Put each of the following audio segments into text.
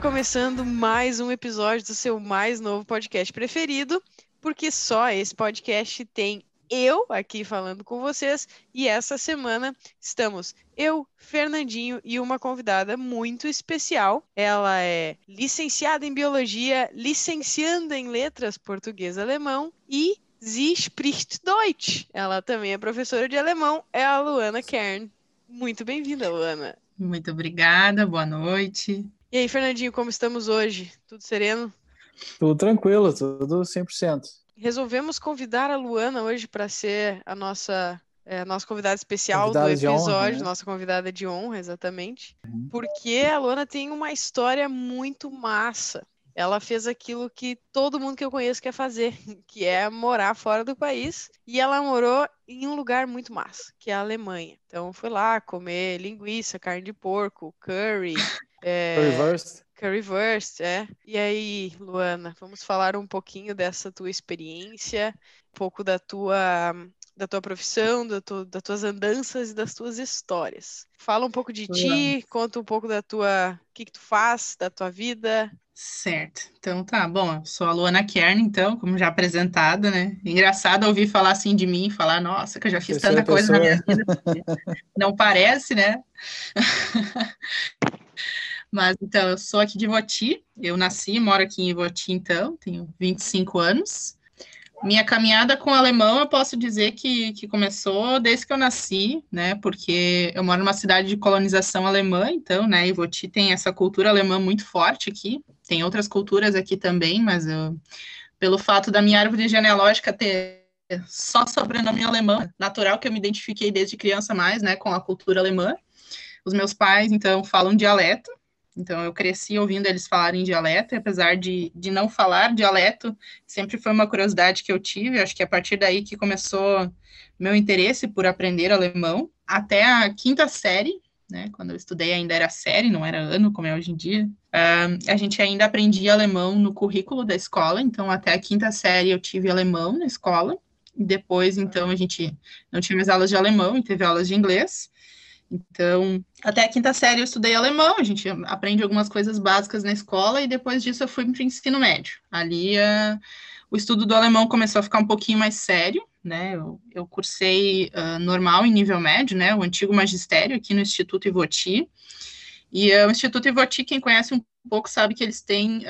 começando mais um episódio do seu mais novo podcast preferido, porque só esse podcast tem eu aqui falando com vocês e essa semana estamos eu, Fernandinho e uma convidada muito especial. Ela é licenciada em biologia, licencianda em letras português e alemão e Sie spricht Deutsch. Ela também é professora de alemão, é a Luana Kern. Muito bem-vinda, Luana. Muito obrigada, boa noite. E aí, Fernandinho, como estamos hoje? Tudo sereno? Tudo tranquilo, tudo 100%. Resolvemos convidar a Luana hoje para ser a nossa, é, nossa convidada especial Convidada do de honra, episódio, né? nossa convidada de honra, exatamente. Uhum. Porque a Luana tem uma história muito massa. Ela fez aquilo que todo mundo que eu conheço quer fazer, que é morar fora do país. E ela morou em um lugar muito massa, que é a Alemanha. Então foi lá comer linguiça, carne de porco, curry. é, Reverse. Currywurst, é. E aí, Luana, vamos falar um pouquinho dessa tua experiência, um pouco da tua da tua profissão, da tu- das tuas andanças e das tuas histórias. Fala um pouco de ti, conta um pouco da tua, o que que tu faz, da tua vida. Certo. Então tá, bom, eu sou a Luana Kern, então, como já apresentada, né? Engraçado ouvir falar assim de mim, falar, nossa, que eu já fiz Terceira tanta coisa na minha pessoa. vida. Não parece, né? Mas então, eu sou aqui de Ivoti, eu nasci e moro aqui em Ivoti, então, tenho 25 anos. Minha caminhada com o alemão, eu posso dizer que, que começou desde que eu nasci, né? Porque eu moro numa cidade de colonização alemã, então, né? Ivoti tem essa cultura alemã muito forte aqui. Tem outras culturas aqui também, mas eu, pelo fato da minha árvore genealógica ter só sobrenome alemão, natural que eu me identifiquei desde criança mais, né, com a cultura alemã. Os meus pais, então, falam dialeto, então eu cresci ouvindo eles falarem dialeto, e apesar de, de não falar dialeto, sempre foi uma curiosidade que eu tive, acho que é a partir daí que começou meu interesse por aprender alemão, até a quinta série, né, quando eu estudei ainda era série, não era ano, como é hoje em dia, ah, a gente ainda aprendia alemão no currículo da escola, então até a quinta série eu tive alemão na escola, depois, então, a gente não tinha mais aulas de alemão e teve aulas de inglês, então, até a quinta série eu estudei alemão, a gente aprende algumas coisas básicas na escola, e depois disso eu fui para o ensino médio. Ali ah, o estudo do alemão começou a ficar um pouquinho mais sério, né? Eu, eu cursei ah, normal em nível médio, né? O antigo magistério aqui no Instituto Ivoti. E ah, o Instituto Ivoti, quem conhece um pouco sabe que eles têm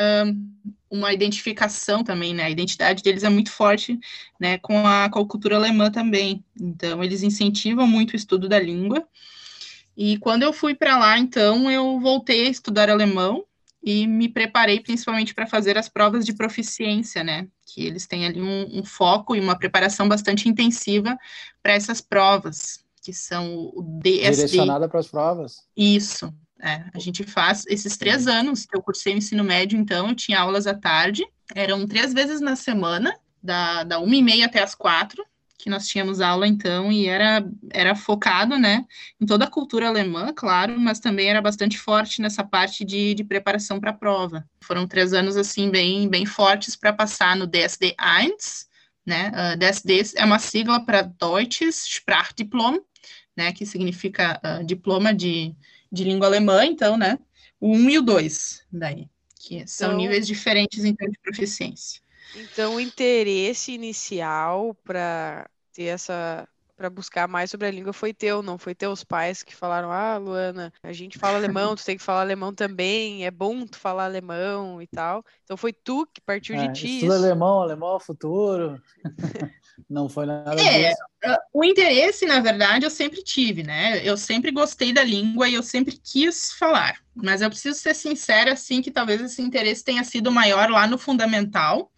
uma identificação também, né? A identidade deles é muito forte, né? Com a, com a cultura alemã também. Então, eles incentivam muito o estudo da língua. E quando eu fui para lá, então, eu voltei a estudar alemão e me preparei principalmente para fazer as provas de proficiência, né? Que eles têm ali um, um foco e uma preparação bastante intensiva para essas provas, que são o DSD. Direcionada para as provas. Isso. É, a gente faz esses três anos que eu cursei o ensino médio, então, eu tinha aulas à tarde, eram três vezes na semana, da, da uma e meia até as quatro, que nós tínhamos aula, então, e era, era focado, né, em toda a cultura alemã, claro, mas também era bastante forte nessa parte de, de preparação para a prova. Foram três anos, assim, bem, bem fortes para passar no DSD-1, né, uh, DSD é uma sigla para Deutsches Sprachdiplom, né, que significa uh, diploma de, de língua alemã, então, né, o 1 e o 2, daí, que são Então- níveis diferentes, então, de proficiência. Então, o interesse inicial para ter essa para buscar mais sobre a língua foi teu, não foi teus pais que falaram: "Ah, Luana, a gente fala alemão, tu tem que falar alemão também, é bom tu falar alemão e tal". Então foi tu que partiu É, de ti estuda isso. alemão, alemão é o futuro. Não foi nada É, disso. O interesse, na verdade, eu sempre tive, né? Eu sempre gostei da língua e eu sempre quis falar. Mas eu preciso ser sincera, assim, que talvez esse interesse tenha sido maior lá no fundamental.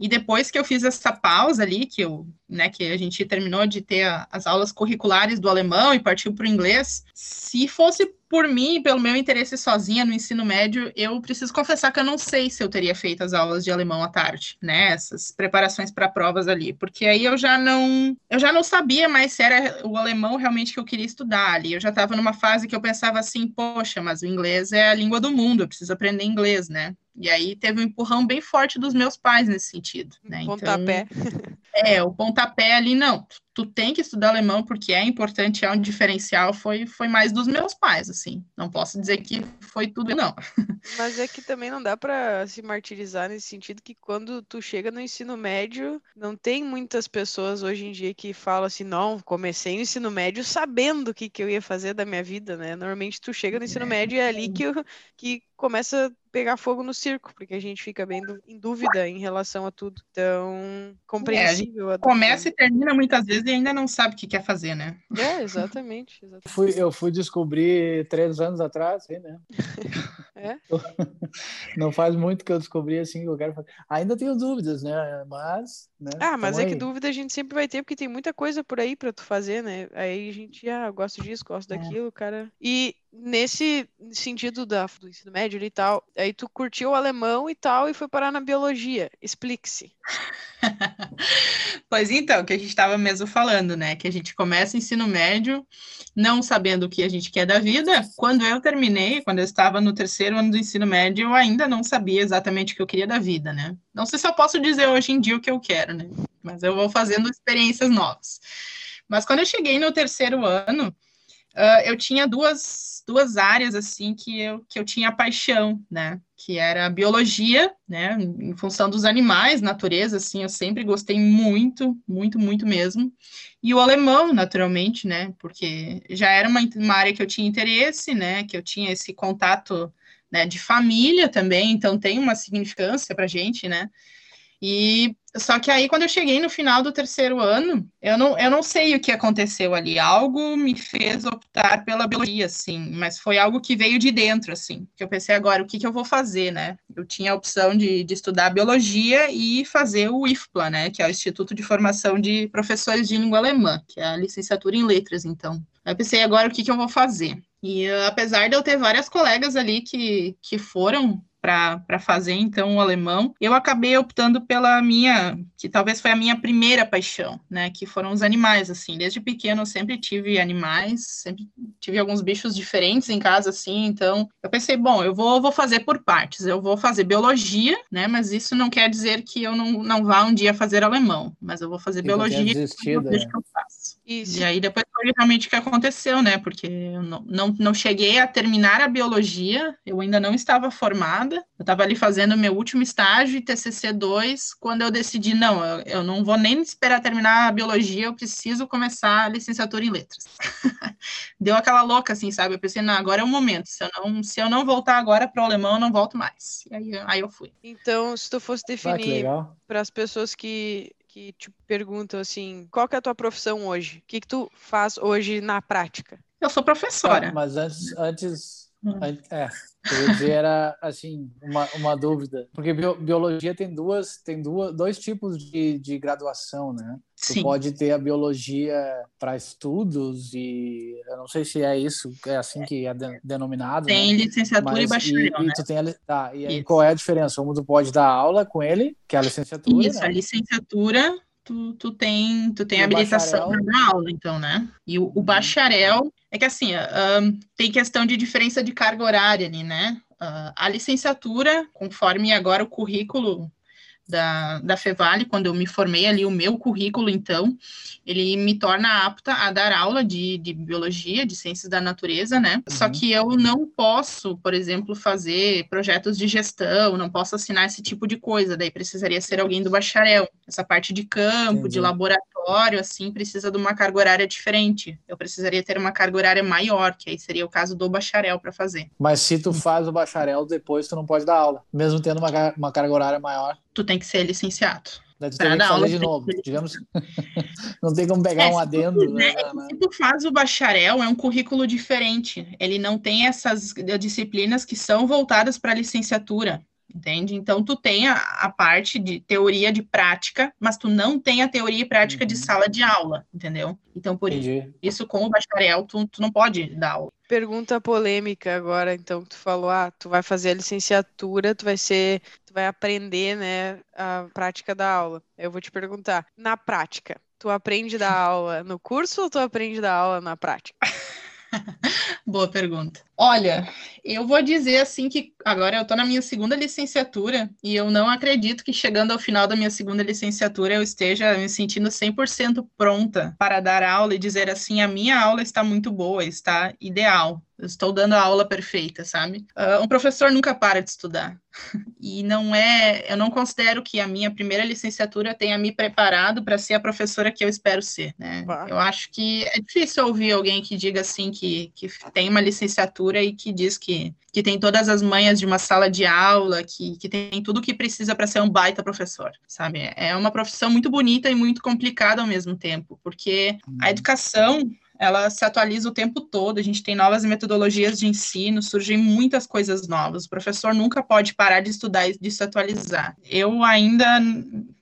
E depois que eu fiz essa pausa ali, que eu, né, que a gente terminou de ter a- as aulas curriculares do alemão e partiu para o inglês, se fosse por mim, pelo meu interesse sozinha no ensino médio, eu preciso confessar que eu não sei se eu teria feito as aulas de alemão à tarde, né? Essas preparações para provas ali, porque aí eu já não, eu já não sabia mais se era o alemão realmente que eu queria estudar ali. Eu já estava numa fase que eu pensava assim, poxa, mas o inglês é a língua do mundo, eu preciso aprender inglês, né? E aí teve um empurrão bem forte dos meus pais nesse sentido, né? Então, Pontapé. É, o pontapé ali, não, tu tem que estudar alemão porque é importante, é um diferencial, foi, foi mais dos meus pais, assim. Não posso dizer que foi tudo, não. Mas é que também não dá para se martirizar nesse sentido que quando tu chega no ensino médio, não tem muitas pessoas hoje em dia que falam assim, não, comecei no ensino médio sabendo o que, que eu ia fazer da minha vida, né? Normalmente tu chega no ensino médio e é ali que, eu, que começa a pegar fogo no circo, porque a gente fica bem em dúvida em relação a tudo. Então, compreensível. É, começa e termina muitas vezes e ainda não sabe o que quer fazer, né? É, exatamente. exatamente. Fui, eu fui descobrir três anos atrás, assim, né? É? Não faz muito que eu descobri assim que eu quero fazer. Ainda tenho dúvidas, né? Mas. Né? Ah, mas é aí. que dúvida a gente sempre vai ter, porque tem muita coisa por aí para tu fazer, né? Aí a gente, ah, gosto disso, gosto é. daquilo, é. cara. E nesse sentido da, do ensino médio e tal, aí tu curtiu o alemão e tal e foi parar na biologia. Explique-se. pois então, que a gente estava mesmo falando, né? Que a gente começa o ensino médio não sabendo o que a gente quer da vida. Quando eu terminei, quando eu estava no terceiro ano do ensino médio, eu ainda não sabia exatamente o que eu queria da vida, né? Não sei se eu posso dizer hoje em dia o que eu quero, né? Mas eu vou fazendo experiências novas. Mas quando eu cheguei no terceiro ano, uh, eu tinha duas, duas áreas assim que eu, que eu tinha paixão, né? Que era a biologia, né? Em função dos animais, natureza, assim, eu sempre gostei muito, muito, muito mesmo. E o alemão, naturalmente, né? Porque já era uma, uma área que eu tinha interesse, né? Que eu tinha esse contato né, de família também, então tem uma significância para gente, né? E só que aí, quando eu cheguei no final do terceiro ano, eu não, eu não sei o que aconteceu ali. Algo me fez optar pela biologia, assim, mas foi algo que veio de dentro, assim. Que eu pensei agora, o que, que eu vou fazer, né? Eu tinha a opção de, de estudar biologia e fazer o IFPLA, né? Que é o Instituto de Formação de Professores de Língua Alemã, que é a licenciatura em letras, então. Eu pensei agora o que, que eu vou fazer. E apesar de eu ter várias colegas ali que, que foram para fazer então o alemão, eu acabei optando pela minha, que talvez foi a minha primeira paixão, né, que foram os animais, assim, desde pequeno eu sempre tive animais, sempre tive alguns bichos diferentes em casa, assim, então eu pensei, bom, eu vou, vou fazer por partes, eu vou fazer biologia, né, mas isso não quer dizer que eu não, não vá um dia fazer alemão, mas eu vou fazer biologia, desistido, né? que eu faço. Isso. E aí depois foi realmente o que aconteceu, né, porque eu não, não, não cheguei a terminar a biologia, eu ainda não estava formada, eu estava ali fazendo meu último estágio e TCC 2, quando eu decidi, não, eu, eu, não vou nem esperar terminar a biologia, eu preciso começar a licenciatura em letras. Deu aquela louca, assim, sabe? Eu pensei, não, agora é o momento, se eu não, se eu não voltar agora para o alemão, eu não volto mais. E aí, aí eu fui. Então, se tu fosse definir ah, para as pessoas que que te perguntam assim, qual que é a tua profissão hoje? O que, que tu faz hoje na prática? Eu sou professora. Tá, mas antes, antes Hum. É, eu dizer, era assim, uma, uma dúvida. Porque biologia tem duas, tem duas, dois tipos de, de graduação, né? Sim. Tu pode ter a biologia para estudos e eu não sei se é isso, é assim que é de, denominado. Tem né? licenciatura Mas, e bacharel. E, né? e tu tem a, tá, e aí, qual é a diferença? Um tu pode dar aula com ele, que é a licenciatura. Isso, né? a licenciatura tu, tu tem, tu tem habilitação para dar aula, então, né? E o, o, uhum. bacharel é que assim, um, tem questão de diferença de carga horária ali, né? Uh, a licenciatura, conforme agora o currículo da, da Fevale, quando eu me formei ali, o meu currículo, então, ele me torna apta a dar aula de, de biologia, de ciências da natureza, né? Uhum. Só que eu não posso, por exemplo, fazer projetos de gestão, não posso assinar esse tipo de coisa, daí precisaria ser alguém do bacharel. Essa parte de campo, Entendi. de laboratório, assim, precisa de uma carga horária diferente. Eu precisaria ter uma carga horária maior, que aí seria o caso do bacharel para fazer. Mas se tu faz o bacharel, depois tu não pode dar aula, mesmo tendo uma, uma carga horária maior tu tem que ser licenciado. Daí tu fazer aula, de novo, digamos. não tem como pegar é, um adendo. Tu, né, né? Se tu faz o bacharel, é um currículo diferente. Ele não tem essas disciplinas que são voltadas para a licenciatura entende? Então, tu tem a, a, parte de teoria de prática, mas tu não tem a teoria e prática uhum. de sala de aula, entendeu? Então, por Entendi. isso, com o bacharel, tu, tu não pode dar aula. Pergunta polêmica agora, então, tu falou, ah, tu vai fazer a licenciatura, tu vai ser, tu vai aprender, né, a prática da aula. Eu vou te perguntar, na prática, tu aprende da aula no curso ou tu aprende da aula na prática? Boa pergunta. Olha, eu vou dizer assim que agora eu estou na minha segunda licenciatura e eu não acredito que chegando ao final da minha segunda licenciatura eu esteja me sentindo 100% pronta para dar aula e dizer assim: a minha aula está muito boa, está ideal. Eu estou dando a aula perfeita, sabe? Uh, um professor nunca para de estudar. E não é, eu não considero que a minha primeira licenciatura tenha me preparado para ser a professora que eu espero ser, né? Eu acho que é difícil ouvir alguém que diga assim que, que tem uma licenciatura e que diz que, que tem todas as manhas de uma sala de aula, que, que tem tudo o que precisa para ser um baita professor, sabe? É uma profissão muito bonita e muito complicada ao mesmo tempo, porque a uhum. educação ela se atualiza o tempo todo, a gente tem novas metodologias de ensino, surgem muitas coisas novas. O professor nunca pode parar de estudar e de se atualizar. Eu ainda,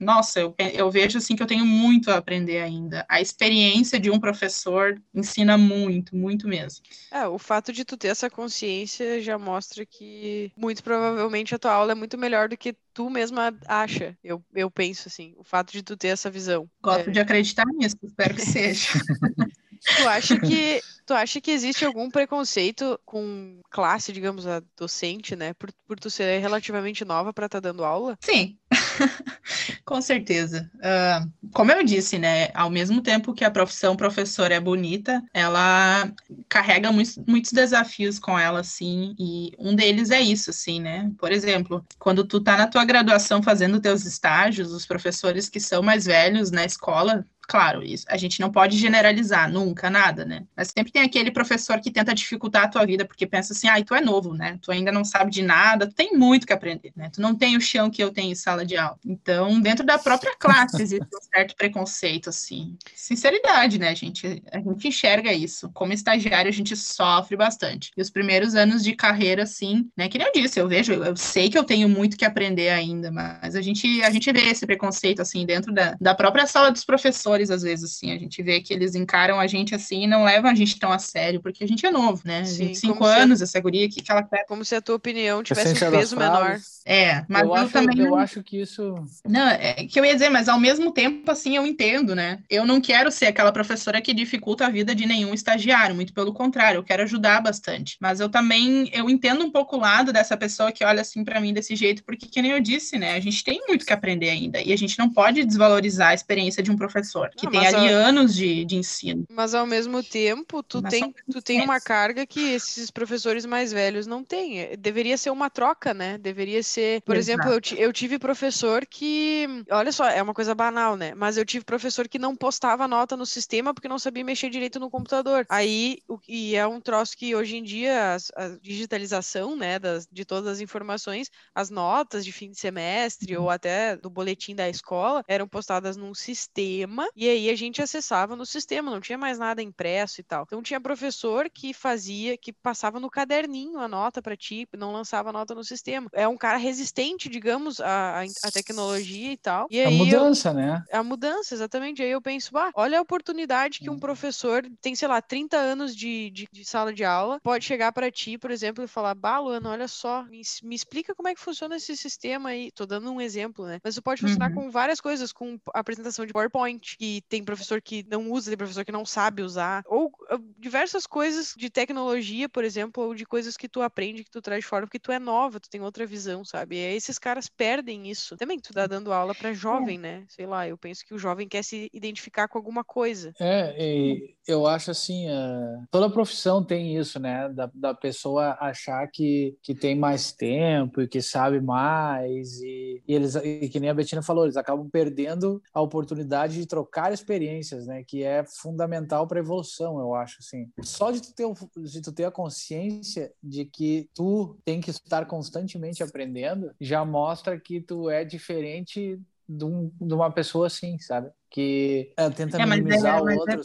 nossa, eu, eu vejo assim que eu tenho muito a aprender ainda. A experiência de um professor ensina muito, muito mesmo. É, o fato de tu ter essa consciência já mostra que muito provavelmente a tua aula é muito melhor do que tu mesma acha. Eu, eu penso assim, o fato de tu ter essa visão. Gosto é... de acreditar nisso, espero que seja. Tu acha que tu acha que existe algum preconceito com classe, digamos, a docente, né? Por, por tu ser relativamente nova para estar tá dando aula? Sim, com certeza. Uh, como eu disse, né? Ao mesmo tempo que a profissão professora é bonita, ela carrega muitos, muitos desafios com ela, assim, e um deles é isso, assim, né? Por exemplo, quando tu tá na tua graduação fazendo teus estágios, os professores que são mais velhos na escola claro, isso, a gente não pode generalizar nunca nada, né? Mas sempre tem aquele professor que tenta dificultar a tua vida porque pensa assim, ah, tu é novo, né? Tu ainda não sabe de nada, tu tem muito que aprender, né? Tu não tem o chão que eu tenho em sala de aula. Então, dentro da própria classe existe um certo preconceito, assim. Sinceridade, né, gente? A gente enxerga isso. Como estagiário, a gente sofre bastante. E os primeiros anos de carreira, assim, né? Que nem eu disse, eu vejo, eu sei que eu tenho muito que aprender ainda, mas a gente, a gente vê esse preconceito, assim, dentro da, da própria sala dos professores às vezes, assim, a gente vê que eles encaram a gente assim e não levam a gente tão a sério, porque a gente é novo, né? Sim, 25 anos, se... essa guria, que, que ela quer. Como se a tua opinião tivesse um peso menor. É, mas eu, eu acho, também. Eu acho que isso. Não, é que eu ia dizer, mas ao mesmo tempo, assim, eu entendo, né? Eu não quero ser aquela professora que dificulta a vida de nenhum estagiário, muito pelo contrário, eu quero ajudar bastante. Mas eu também, eu entendo um pouco o lado dessa pessoa que olha assim para mim desse jeito, porque, que nem eu disse, né? A gente tem muito que aprender ainda, e a gente não pode desvalorizar a experiência de um professor, que não, tem ali a... anos de, de ensino. Mas ao mesmo tempo, tu tem, tu tem uma carga que esses professores mais velhos não têm. Deveria ser uma troca, né? Deveria ser por Exato. exemplo, eu, eu tive professor que, olha só, é uma coisa banal, né? Mas eu tive professor que não postava nota no sistema porque não sabia mexer direito no computador. Aí, e é um troço que hoje em dia a, a digitalização, né, das, de todas as informações, as notas de fim de semestre ou até do boletim da escola eram postadas num sistema e aí a gente acessava no sistema, não tinha mais nada impresso e tal. Então tinha professor que fazia, que passava no caderninho a nota para ti, não lançava nota no sistema. É um cara resistente, digamos, à, à tecnologia e tal. E a mudança, eu, né? A mudança, exatamente. Aí eu penso, ah, olha a oportunidade que um hum. professor tem, sei lá, 30 anos de, de, de sala de aula, pode chegar para ti, por exemplo, e falar, bah, Luana, olha só, me, me, explica como é que funciona esse sistema aí. Tô dando um exemplo, né? Mas isso pode funcionar uhum. com várias coisas, com apresentação de PowerPoint, que tem professor que não usa, tem professor que não sabe usar, ou uh, diversas coisas de tecnologia, por exemplo, ou de coisas que tu aprende, que tu traz de fora, porque tu é nova, tu tem outra visão, sabe? sabe? E aí esses caras perdem isso. Também tu tá dando aula para jovem, é. né? Sei lá, eu penso que o jovem quer se identificar com alguma coisa. É, e eu acho assim, uh, toda profissão tem isso, né? Da, da pessoa achar que, que tem mais tempo e que sabe mais e, e eles, e que nem a Betina falou, eles acabam perdendo a oportunidade de trocar experiências, né? Que é fundamental para evolução, eu acho, assim. Só de tu, ter, de tu ter a consciência de que tu tem que estar constantemente aprendendo já mostra que tu é diferente de, um, de uma pessoa assim, sabe? Que é, tenta é, minimizar é, o outro.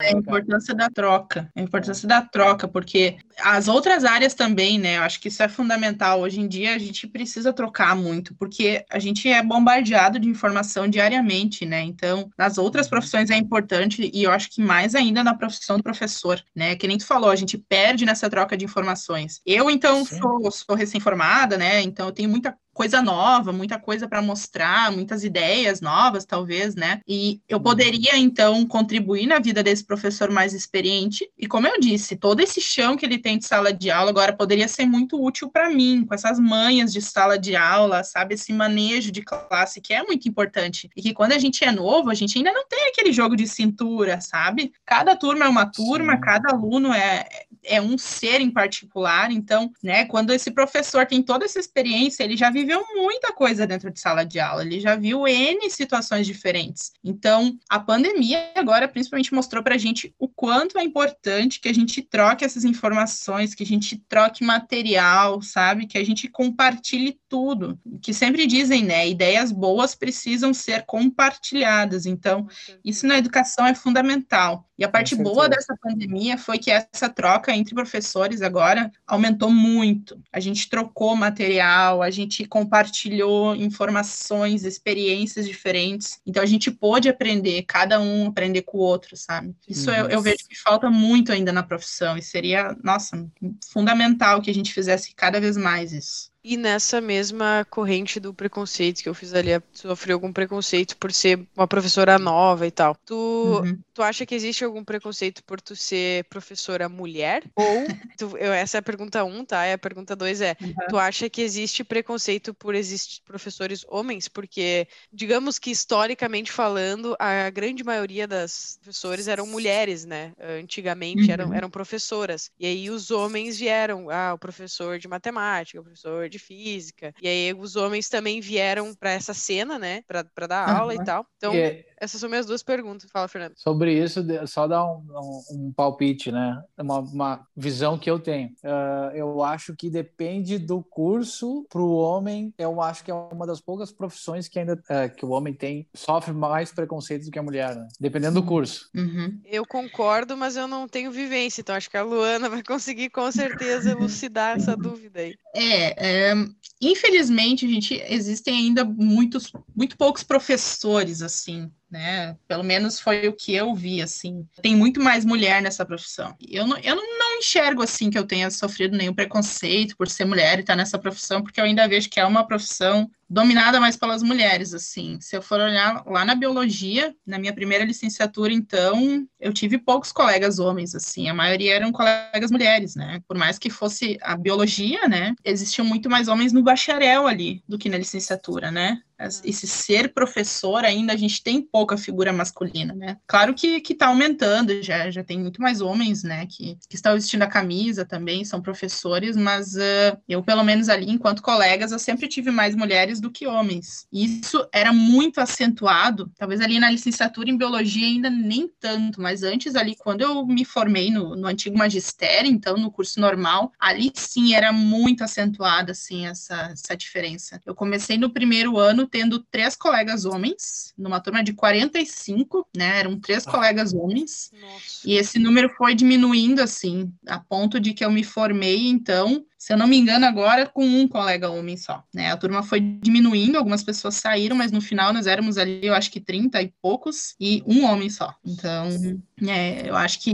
É, é a importância da troca, a importância da troca, porque as outras áreas também, né? Eu acho que isso é fundamental. Hoje em dia a gente precisa trocar muito, porque a gente é bombardeado de informação diariamente, né? Então, nas outras uhum. profissões é importante, e eu acho que mais ainda na profissão do professor, né? Que nem tu falou, a gente perde nessa troca de informações. Eu, então, sou, sou recém-formada, né? Então, eu tenho muita coisa nova, muita coisa para mostrar, muitas ideias novas, talvez, né? E eu uhum. poderia, então, contribuir na vida desse professor mais experiente. E como eu disse, todo esse chão que ele tem de sala de aula agora poderia ser muito útil para mim, com essas manhas de sala de aula, sabe? Esse manejo de classe que é muito importante. E que quando a gente é novo, a gente ainda não tem aquele jogo de cintura, sabe? Cada turma é uma turma, Sim. cada aluno é, é um ser em particular. Então, né, quando esse professor tem toda essa experiência, ele já viveu muita coisa dentro de sala de aula, ele já viu N situações diferentes. Então, a pandemia agora principalmente mostrou para a gente o quanto é importante que a gente troque essas informações, que a gente troque material, sabe? Que a gente compartilhe tudo. Que sempre dizem, né? Ideias boas precisam ser compartilhadas. Então, isso na educação é fundamental. E a parte boa dessa pandemia foi que essa troca entre professores agora aumentou muito. A gente trocou material, a gente compartilhou informações, experiências diferentes. Então a gente pôde aprender, cada um aprender com o outro, sabe? Isso eu, eu, vejo que falta muito ainda na profissão e seria, nossa, fundamental que a gente fizesse cada vez mais isso. E nessa mesma corrente do preconceito que eu fiz ali, sofreu algum preconceito por ser uma professora nova e tal. Tu, uhum. tu acha que existe algum preconceito por tu ser professora mulher? Ou, tu, eu, essa é a pergunta um, tá? E a pergunta dois é, uhum. tu acha que existe preconceito por existir professores homens? Porque, digamos que historicamente falando, a grande maioria das professores eram mulheres, né? Antigamente uhum. eram, eram professoras. E aí os homens vieram, ah, o professor de matemática, o professor de física. E aí os homens também vieram para essa cena, né? Para dar aula uhum. e tal. Então, é... essas são minhas duas perguntas. Fala, Fernando. Sobre isso, só dar um, um, um palpite, né? Uma, uma, visão que eu tenho. Uh, eu acho que depende do curso para o homem. Eu acho que é uma das poucas profissões que ainda uh, que o homem tem sofre mais preconceito do que a mulher, né? Dependendo do curso. Uhum. Eu concordo, mas eu não tenho vivência, então acho que a Luana vai conseguir com certeza elucidar essa dúvida aí. É, é, infelizmente, a gente existem ainda muitos, muito poucos professores assim né? Pelo menos foi o que eu vi, assim. Tem muito mais mulher nessa profissão. Eu não, eu não enxergo, assim, que eu tenha sofrido nenhum preconceito por ser mulher e estar nessa profissão, porque eu ainda vejo que é uma profissão dominada mais pelas mulheres, assim. Se eu for olhar lá na biologia, na minha primeira licenciatura, então, eu tive poucos colegas homens, assim. A maioria eram colegas mulheres, né? Por mais que fosse a biologia, né? Existiam muito mais homens no bacharel ali do que na licenciatura, né? esse ser professor ainda a gente tem pouca figura masculina, né? Claro que que está aumentando, já já tem muito mais homens, né? Que, que estão vestindo a camisa também, são professores, mas uh, eu pelo menos ali enquanto colegas eu sempre tive mais mulheres do que homens. Isso era muito acentuado, talvez ali na licenciatura em biologia ainda nem tanto, mas antes ali quando eu me formei no, no antigo magistério, então no curso normal, ali sim era muito acentuada assim essa essa diferença. Eu comecei no primeiro ano tendo três colegas homens, numa turma de 45, né? Eram três ah. colegas homens. Nossa. E esse número foi diminuindo, assim, a ponto de que eu me formei, então, se eu não me engano, agora com um colega homem só, né? A turma foi diminuindo, algumas pessoas saíram, mas no final nós éramos ali, eu acho que 30 e poucos, e um homem só. Então, é, eu acho que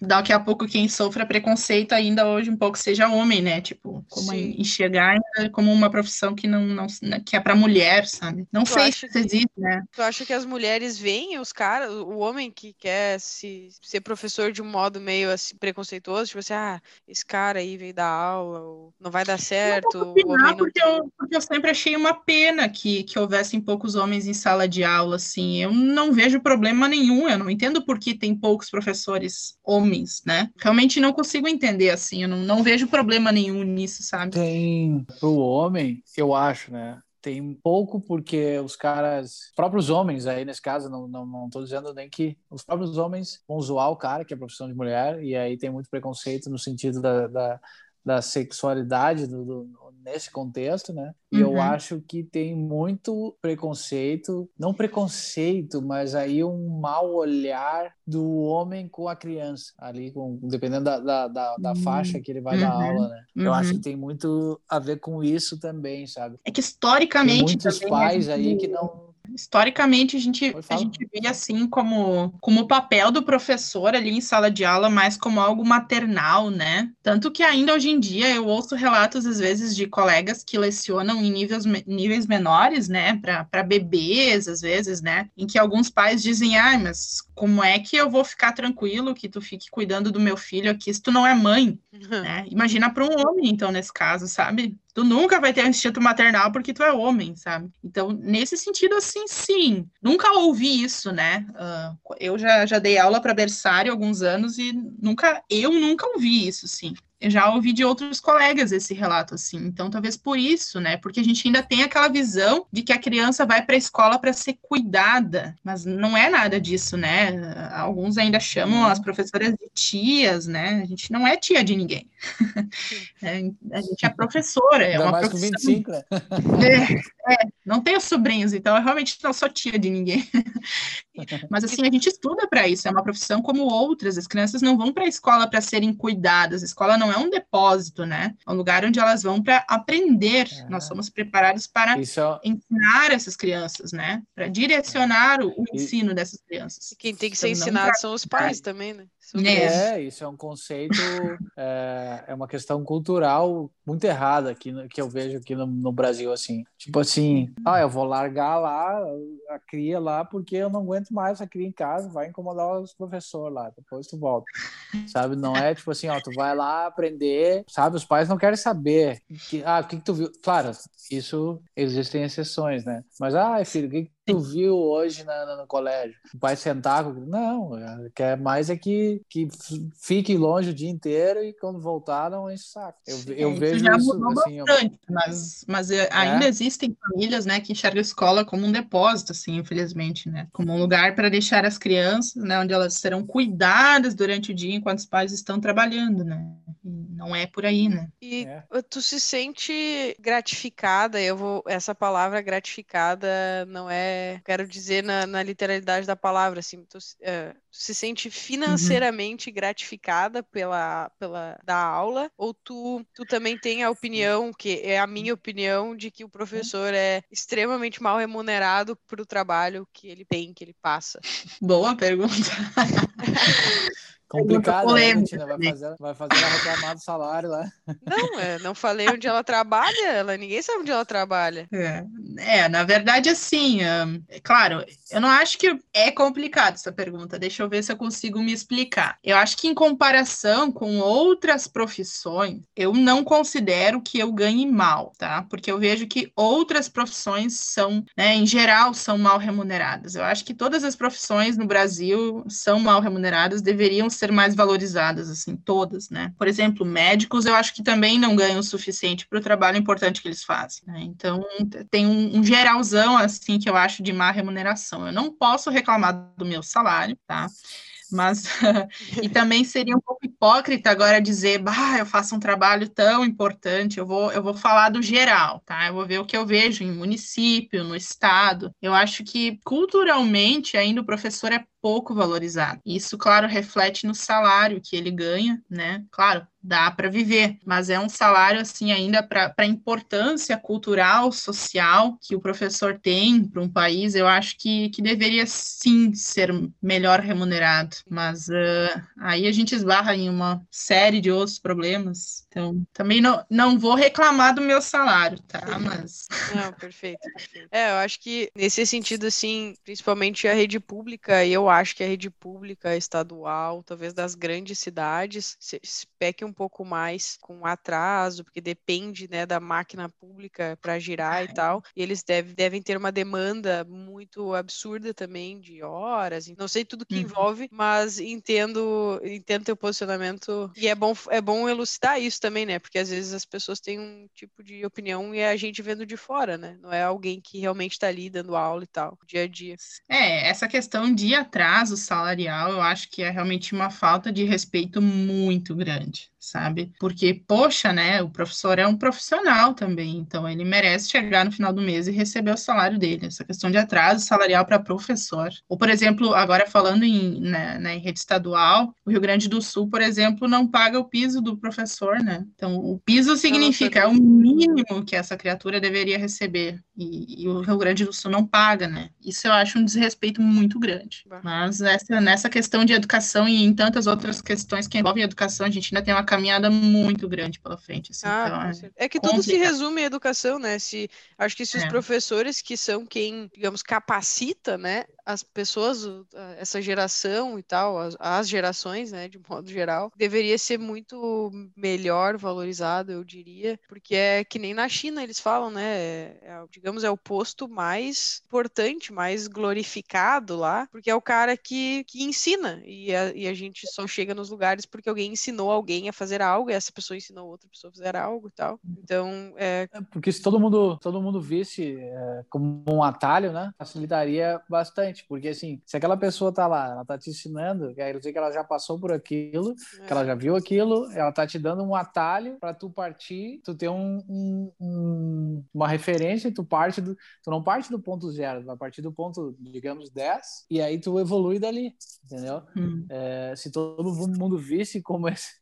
daqui a pouco quem sofra preconceito ainda hoje um pouco seja homem, né? Tipo, como Sim. enxergar como uma profissão que não, não que é para mulher, sabe? Não tu sei se existe, né? Tu acha que as mulheres veem os caras, o homem que quer se, ser professor de um modo meio assim preconceituoso, tipo assim, ah, esse cara aí veio dar aula, não vai dar certo. Não opinar, porque, eu, porque eu sempre achei uma pena que, que houvessem poucos homens em sala de aula, assim. Eu não vejo problema nenhum, eu não entendo por que tem poucos professores homens, né? Realmente não consigo entender, assim, eu não, não vejo problema nenhum nisso, sabe? Tem pro homem, eu acho, né? tem pouco porque os caras, próprios homens aí nesse caso, não, não, não tô dizendo nem que os próprios homens vão zoar o cara, que é profissão de mulher, e aí tem muito preconceito no sentido da, da da sexualidade do, do, nesse contexto, né? E uhum. eu acho que tem muito preconceito, não preconceito, mas aí um mau olhar do homem com a criança, ali, com, dependendo da, da, da, da uhum. faixa que ele vai uhum. dar aula, né? Eu acho que uhum. tem muito a ver com isso também, sabe? É que historicamente. Tem muitos pais aí que não historicamente a gente, a gente vê assim como, como o papel do professor ali em sala de aula mais como algo maternal, né? Tanto que ainda hoje em dia eu ouço relatos, às vezes, de colegas que lecionam em níveis, níveis menores, né? Para bebês, às vezes, né? Em que alguns pais dizem, ah, mas como é que eu vou ficar tranquilo que tu fique cuidando do meu filho aqui se tu não é mãe? Uhum. Né? Imagina para um homem, então, nesse caso, sabe? Tu nunca vai ter um instinto maternal porque tu é homem, sabe? Então, nesse sentido, assim, sim. Nunca ouvi isso, né? Uh, eu já, já dei aula para berçário há alguns anos e nunca, eu nunca ouvi isso, sim eu já ouvi de outros colegas esse relato assim. Então, talvez por isso, né? Porque a gente ainda tem aquela visão de que a criança vai para a escola para ser cuidada, mas não é nada disso, né? Alguns ainda chamam as professoras de tias, né? A gente não é tia de ninguém. é, a gente é professora, é ainda uma mais profissão. Com 25, né? é, é, não tenho sobrinhos, então eu realmente não sou tia de ninguém. mas assim, a gente estuda para isso, é uma profissão como outras. As crianças não vão para a escola para serem cuidadas, a escola não é um depósito, né? É um lugar onde elas vão para aprender. É. Nós somos preparados para Isso... É ensinar essas crianças, né? Para direcionar o, o ensino dessas crianças. E quem tem que ser então, ensinado pra... são os pais também, né? É, isso é um conceito, é, é, uma questão cultural muito errada aqui, que eu vejo aqui no, no, Brasil, assim. Tipo assim, ah, eu vou largar lá a cria lá porque eu não aguento mais a cria em casa, vai incomodar os professores lá, depois tu volta. Sabe? Não é tipo assim, ó, tu vai lá aprender, sabe? Os pais não querem saber. Que, ah, o que, que tu viu? Claro, isso existem exceções, né? Mas, ah, filho, o que, que tu viu hoje na, no colégio? O pai sentar com... Não, quer mais é que, que fique longe o dia inteiro e quando voltar não enche o saco. Eu, eu vejo já isso, assim... Bastante, eu... Mas, mas é, ainda é? existem famílias, né, que enxergam a escola como um depósito, assim, infelizmente, né? Como um lugar para deixar as crianças, né, onde elas serão cuidadas durante o dia enquanto os pais estão trabalhando, né? Não é por aí, né? E é. tu se sente gratificada, eu vou... Essa palavra gratificada não é quero dizer na, na, literalidade da palavra, assim, tu, uh, tu se sente financeiramente uhum. Gratificada pela, pela da aula, ou tu, tu também tem a opinião, que é a minha opinião, de que o professor é extremamente mal remunerado para o trabalho que ele tem, que ele passa? Boa pergunta. Complicado, né, Vai fazer, vai fazer ela reclamar do salário lá. Não, é, não falei onde ela trabalha, ela, ninguém sabe onde ela trabalha. É, é na verdade, assim, é, claro, eu não acho que é complicado essa pergunta, deixa eu ver se eu consigo me explicar. Eu acho que em comparação com outras profissões, eu não considero que eu ganhe mal, tá? Porque eu vejo que outras profissões são, né, em geral, são mal remuneradas. Eu acho que todas as profissões no Brasil são mal remuneradas, deveriam ser mais valorizadas, assim, todas, né? Por exemplo, médicos, eu acho que também não ganham o suficiente para o trabalho importante que eles fazem, né? Então, tem um, um, geralzão, assim, que eu acho de má remuneração. Eu não posso reclamar do meu salário, tá? Mas, e também seria um pouco hipócrita agora dizer, bah, eu faço um trabalho tão importante, eu vou, eu vou falar do geral, tá? Eu vou ver o que eu vejo em município, no estado. Eu acho que culturalmente ainda o professor é pouco valorizado. Isso, claro, reflete no salário que ele ganha, né? Claro, dá para viver, mas é um salário assim ainda para a importância cultural, social que o professor tem para um país, eu acho que, que deveria sim ser melhor remunerado, mas uh, aí a gente esbarra em uma série de outros problemas, então também não, não vou reclamar do meu salário, tá? Mas não, perfeito, perfeito. É, eu acho que nesse sentido assim, principalmente a rede pública, eu acho que a rede pública estadual, talvez das grandes cidades, se, se peque um pouco mais com atraso, porque depende né, da máquina pública para girar e tal. E eles deve, devem ter uma demanda muito absurda também de horas. Não sei tudo que uhum. envolve, mas entendo entendo teu posicionamento. E é bom, é bom elucidar isso também, né? Porque às vezes as pessoas têm um tipo de opinião e é a gente vendo de fora, né? Não é alguém que realmente está ali dando aula e tal, dia a dia. É, essa questão de atraso atraso salarial, eu acho que é realmente uma falta de respeito muito grande sabe? Porque, poxa, né, o professor é um profissional também, então ele merece chegar no final do mês e receber o salário dele. Essa questão de atraso salarial para professor. Ou, por exemplo, agora falando em, né, né, em rede estadual, o Rio Grande do Sul, por exemplo, não paga o piso do professor, né? Então, o piso significa, é o mínimo que essa criatura deveria receber, e, e, o Rio Grande do Sul não paga, né? Isso eu acho um desrespeito muito grande. Mas essa, nessa questão de educação e em tantas outras questões que envolvem educação, a gente ainda tem uma caminhada muito grande pela frente. Assim, ah, então é, é, que tudo se resume em educação, né? Se, acho que se os é. professores que são quem, digamos, capacita, né, as pessoas, essa geração e tal, as, as, gerações, né, de modo geral, deveria ser muito melhor valorizado, eu diria, porque é que nem na China eles falam, né, é, é, digamos, é o posto mais importante, mais glorificado lá, porque é o cara que, que ensina, e a, e a gente só chega nos lugares porque alguém ensinou alguém a fazer algo, e essa pessoa ensinou outra pessoa a fazer algo e tal. Então, é... é porque se todo mundo, todo mundo visse é, como um atalho, né, facilitaria bastante porque assim, se aquela pessoa tá lá, ela tá te ensinando, quer dizer que ela já passou por aquilo, é. que ela já viu aquilo, ela tá te dando um atalho para tu partir, tu ter um, um, um, uma referência, tu parte do, tu não parte do ponto zero, tu vai partir do ponto, digamos, 10, e aí tu evolui dali, entendeu? Hum. É, se todo mundo visse como esse,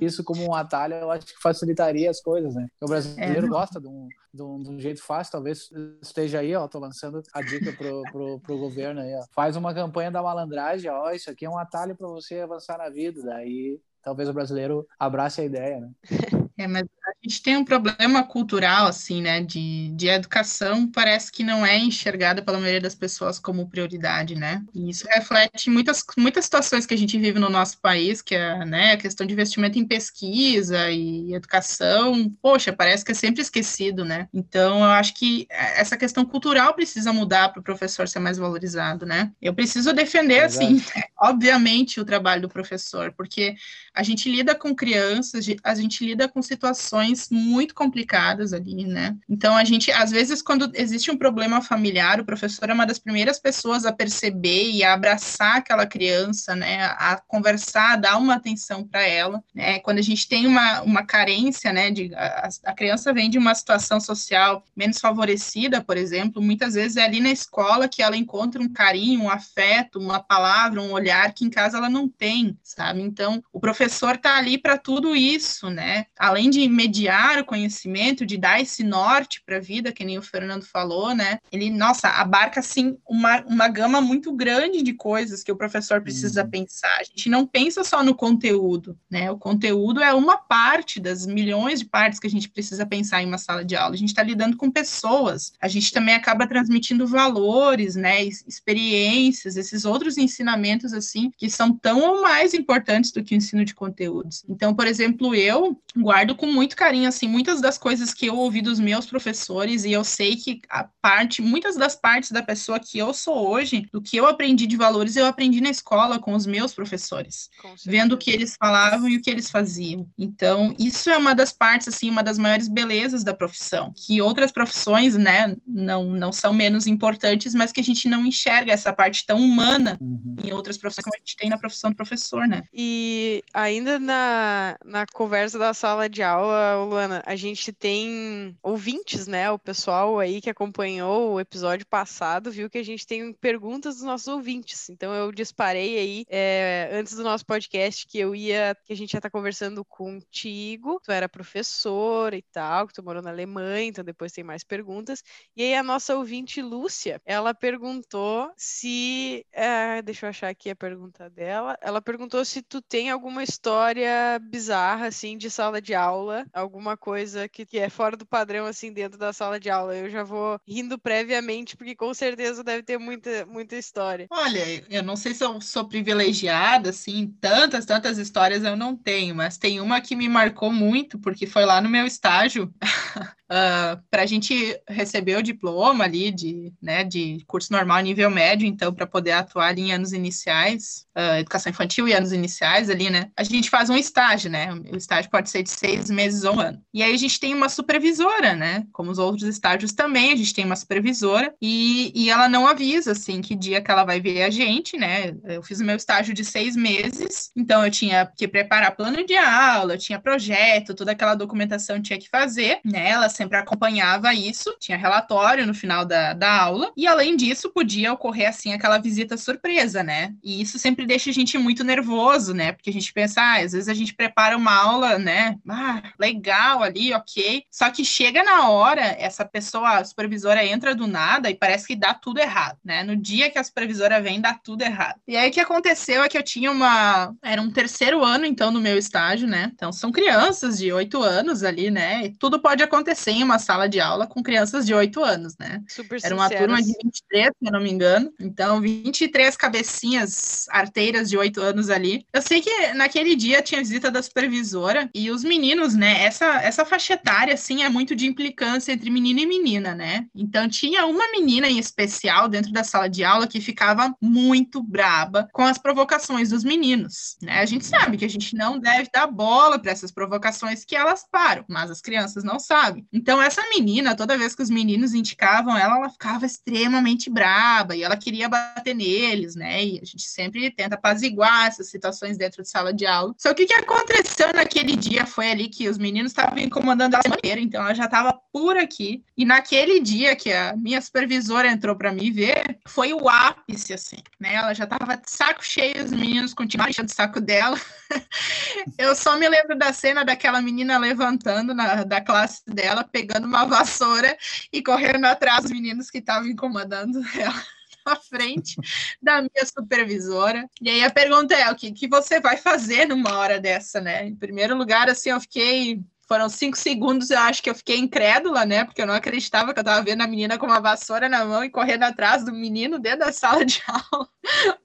isso como um atalho, eu acho que facilitaria as coisas, né? Porque o brasileiro é. gosta de um, de um, de um, jeito fácil, talvez esteja aí, ó, tô lançando a dica pro, pro, pro governo aí, ó. Faz uma campanha da malandragem, ó, isso aqui é um atalho para você avançar na vida, daí talvez o brasileiro abrace a ideia, né? É, mas a gente tem um problema cultural, assim, né, de, de educação, parece que não é enxergada pela maioria das pessoas como prioridade, né? E isso reflete muitas, muitas situações que a gente vive no nosso país, que é, né, a questão de investimento em pesquisa e educação, poxa, parece que é sempre esquecido, né? Então, eu acho que essa questão cultural precisa mudar para o professor ser mais valorizado, né? Eu preciso defender, assim, obviamente, o trabalho do professor, porque a gente lida com crianças, a gente lida com situações muito complicadas ali, né? Então, a gente, às vezes, quando existe um problema familiar, o professor é uma das primeiras pessoas a perceber e a abraçar aquela criança, né? A conversar, a dar uma atenção para ela, né? Quando a gente tem uma, uma carência, né? De, a, a criança vem de uma situação social menos favorecida, por exemplo, muitas vezes é ali na escola que ela encontra um carinho, um afeto, uma palavra, um olhar que em casa ela não tem, sabe? Então, o professor está ali para tudo isso, né? Além de mediar o conhecimento, de dar esse norte para a vida, que nem o Fernando falou, né? Ele, nossa, abarca assim uma, uma gama muito grande de coisas que o professor precisa uhum. pensar. A gente não pensa só no conteúdo, né? O conteúdo é uma parte das milhões de partes que a gente precisa pensar em uma sala de aula. A gente está lidando com pessoas. A gente também acaba transmitindo valores, né? Experiências, esses outros ensinamentos assim que são tão ou mais importantes do que o ensino de conteúdos. Então, por exemplo, eu guardo guardo com muito carinho, assim, muitas das coisas que eu ouvi dos meus professores, e eu sei que a parte, muitas das partes da pessoa que eu sou hoje, do que eu aprendi de valores, eu aprendi na escola com os meus professores, vendo o que eles falavam e o que eles faziam. Então, isso é uma das partes, assim, uma das maiores belezas da profissão, que outras profissões, né, não, não são menos importantes, mas que a gente não enxerga essa parte tão humana uhum. em outras profissões como a gente tem na profissão do professor, né? E ainda na, na conversa da sala de aula, Luana, a gente tem ouvintes, né? O pessoal aí que acompanhou o episódio passado viu que a gente tem perguntas dos nossos ouvintes. Então eu disparei aí é, antes do nosso podcast que eu ia, que a gente ia estar conversando contigo. Tu era professora e tal, que tu morou na Alemanha, então depois tem mais perguntas. E aí a nossa ouvinte Lúcia, ela perguntou se, é, deixa eu achar aqui a pergunta dela. Ela perguntou se tu tem alguma história bizarra assim de sala de aula aula, alguma coisa que, que é fora do padrão, assim, dentro da sala de aula. Eu já vou rindo previamente, porque com certeza deve ter muita, muita história. Olha, eu não sei se eu sou privilegiada, assim, tantas, tantas histórias eu não tenho, mas tem uma que me marcou muito, porque foi lá no meu estágio. uh, ah, para a gente receber o diploma ali de, né, de curso normal nível médio, então, para poder atuar ali em anos iniciais, uh, educação infantil e anos iniciais ali, né, a gente faz um estágio, né, o estágio pode ser de seis meses ou ano. E aí a gente tem uma supervisora, né? Como os outros estágios também, a gente tem uma supervisora e, e ela não avisa, assim, que dia que ela vai ver a gente, né? Eu fiz o meu estágio de seis meses, então eu tinha que preparar plano de aula, tinha projeto, toda aquela documentação tinha que fazer, né? Ela sempre acompanhava isso, tinha relatório no final da, da aula, e além disso, podia ocorrer, assim, aquela visita surpresa, né? E isso sempre deixa a gente muito nervoso, né? Porque a gente pensa, ah, às vezes a gente prepara uma aula, né? Ah, legal ali, ok. Só que chega na hora, essa pessoa, a supervisora entra do nada e parece que dá tudo errado, né? No dia que a supervisora vem, dá tudo errado. E aí o que aconteceu é que eu tinha uma. Era um terceiro ano, então, no meu estágio, né? Então, são crianças de oito anos ali, né? E tudo pode acontecer em uma sala de aula com crianças de oito anos, né? Super Era uma turma de 23, se eu não me engano. Então, 23 cabecinhas arteiras de oito anos ali. Eu sei que naquele dia tinha visita da supervisora e os meninos, né? Essa, essa faixa etária, assim, é muito de implicância entre menino e menina, né? Então, tinha uma menina em especial dentro da sala de aula que ficava muito braba com as provocações dos meninos, né? A gente sabe que a gente não deve dar bola para essas provocações que elas param, mas as crianças não sabem. Então, essa menina, toda vez que os meninos indicavam ela, ela ficava extremamente braba e ela queria bater neles, né? E a gente sempre tenta apaziguar essas situações dentro de sala de aula. Só que o que aconteceu naquele dia foi ali que os meninos estavam incomodando a semana inteira, então ela já estava por aqui. E naquele dia que a minha supervisora entrou para me ver, foi o ápice, assim, né? Ela já estava de saco cheio, os meninos continuaram enchendo o saco dela. Eu só me lembro da cena daquela menina levantando na, da classe dela, pegando uma vassoura e correndo atrás dos meninos que estavam incomodando ela à frente da minha supervisora. E aí a pergunta é: o que, que você vai fazer numa hora dessa, né? Em primeiro lugar, assim, eu fiquei foram cinco segundos, eu acho que eu fiquei incrédula, né? Porque eu não acreditava que eu estava vendo a menina com uma vassoura na mão e correndo atrás do menino dentro da sala de aula.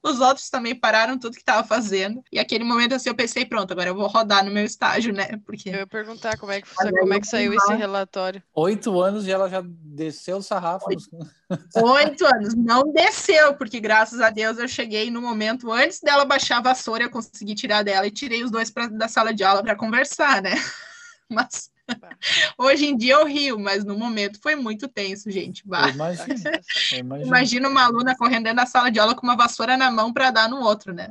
Os outros também pararam tudo que estava fazendo. E aquele momento assim eu pensei, pronto, agora eu vou rodar no meu estágio, né? Porque. Eu ia perguntar como é que, como é que saiu esse relatório. Oito anos e ela já desceu o sarrafo. Oito anos. Não desceu, porque graças a Deus eu cheguei no momento antes dela baixar a vassoura, eu consegui tirar dela e tirei os dois pra, da sala de aula para conversar, né? Mas hoje em dia eu rio, mas no momento foi muito tenso, gente. Imagina, imagina. imagina uma aluna correndo dentro da sala de aula com uma vassoura na mão para dar no outro, né?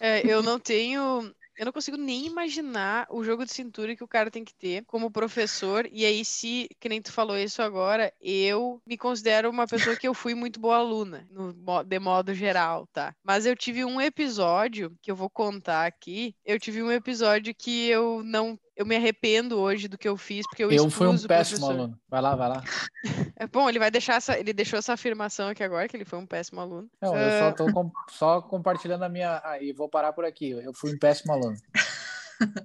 É, eu não tenho eu não consigo nem imaginar o jogo de cintura que o cara tem que ter como professor. E aí, se, que nem tu falou isso agora, eu me considero uma pessoa que eu fui muito boa aluna, no, de modo geral, tá? Mas eu tive um episódio que eu vou contar aqui. Eu tive um episódio que eu não eu me arrependo hoje do que eu fiz, porque eu Eu fui um péssimo aluno. Vai lá, vai lá. É bom, ele vai deixar essa, ele deixou essa afirmação aqui agora, que ele foi um péssimo aluno. Não, uh... eu só tô com, só compartilhando a minha. Aí, ah, vou parar por aqui. Eu fui um péssimo aluno.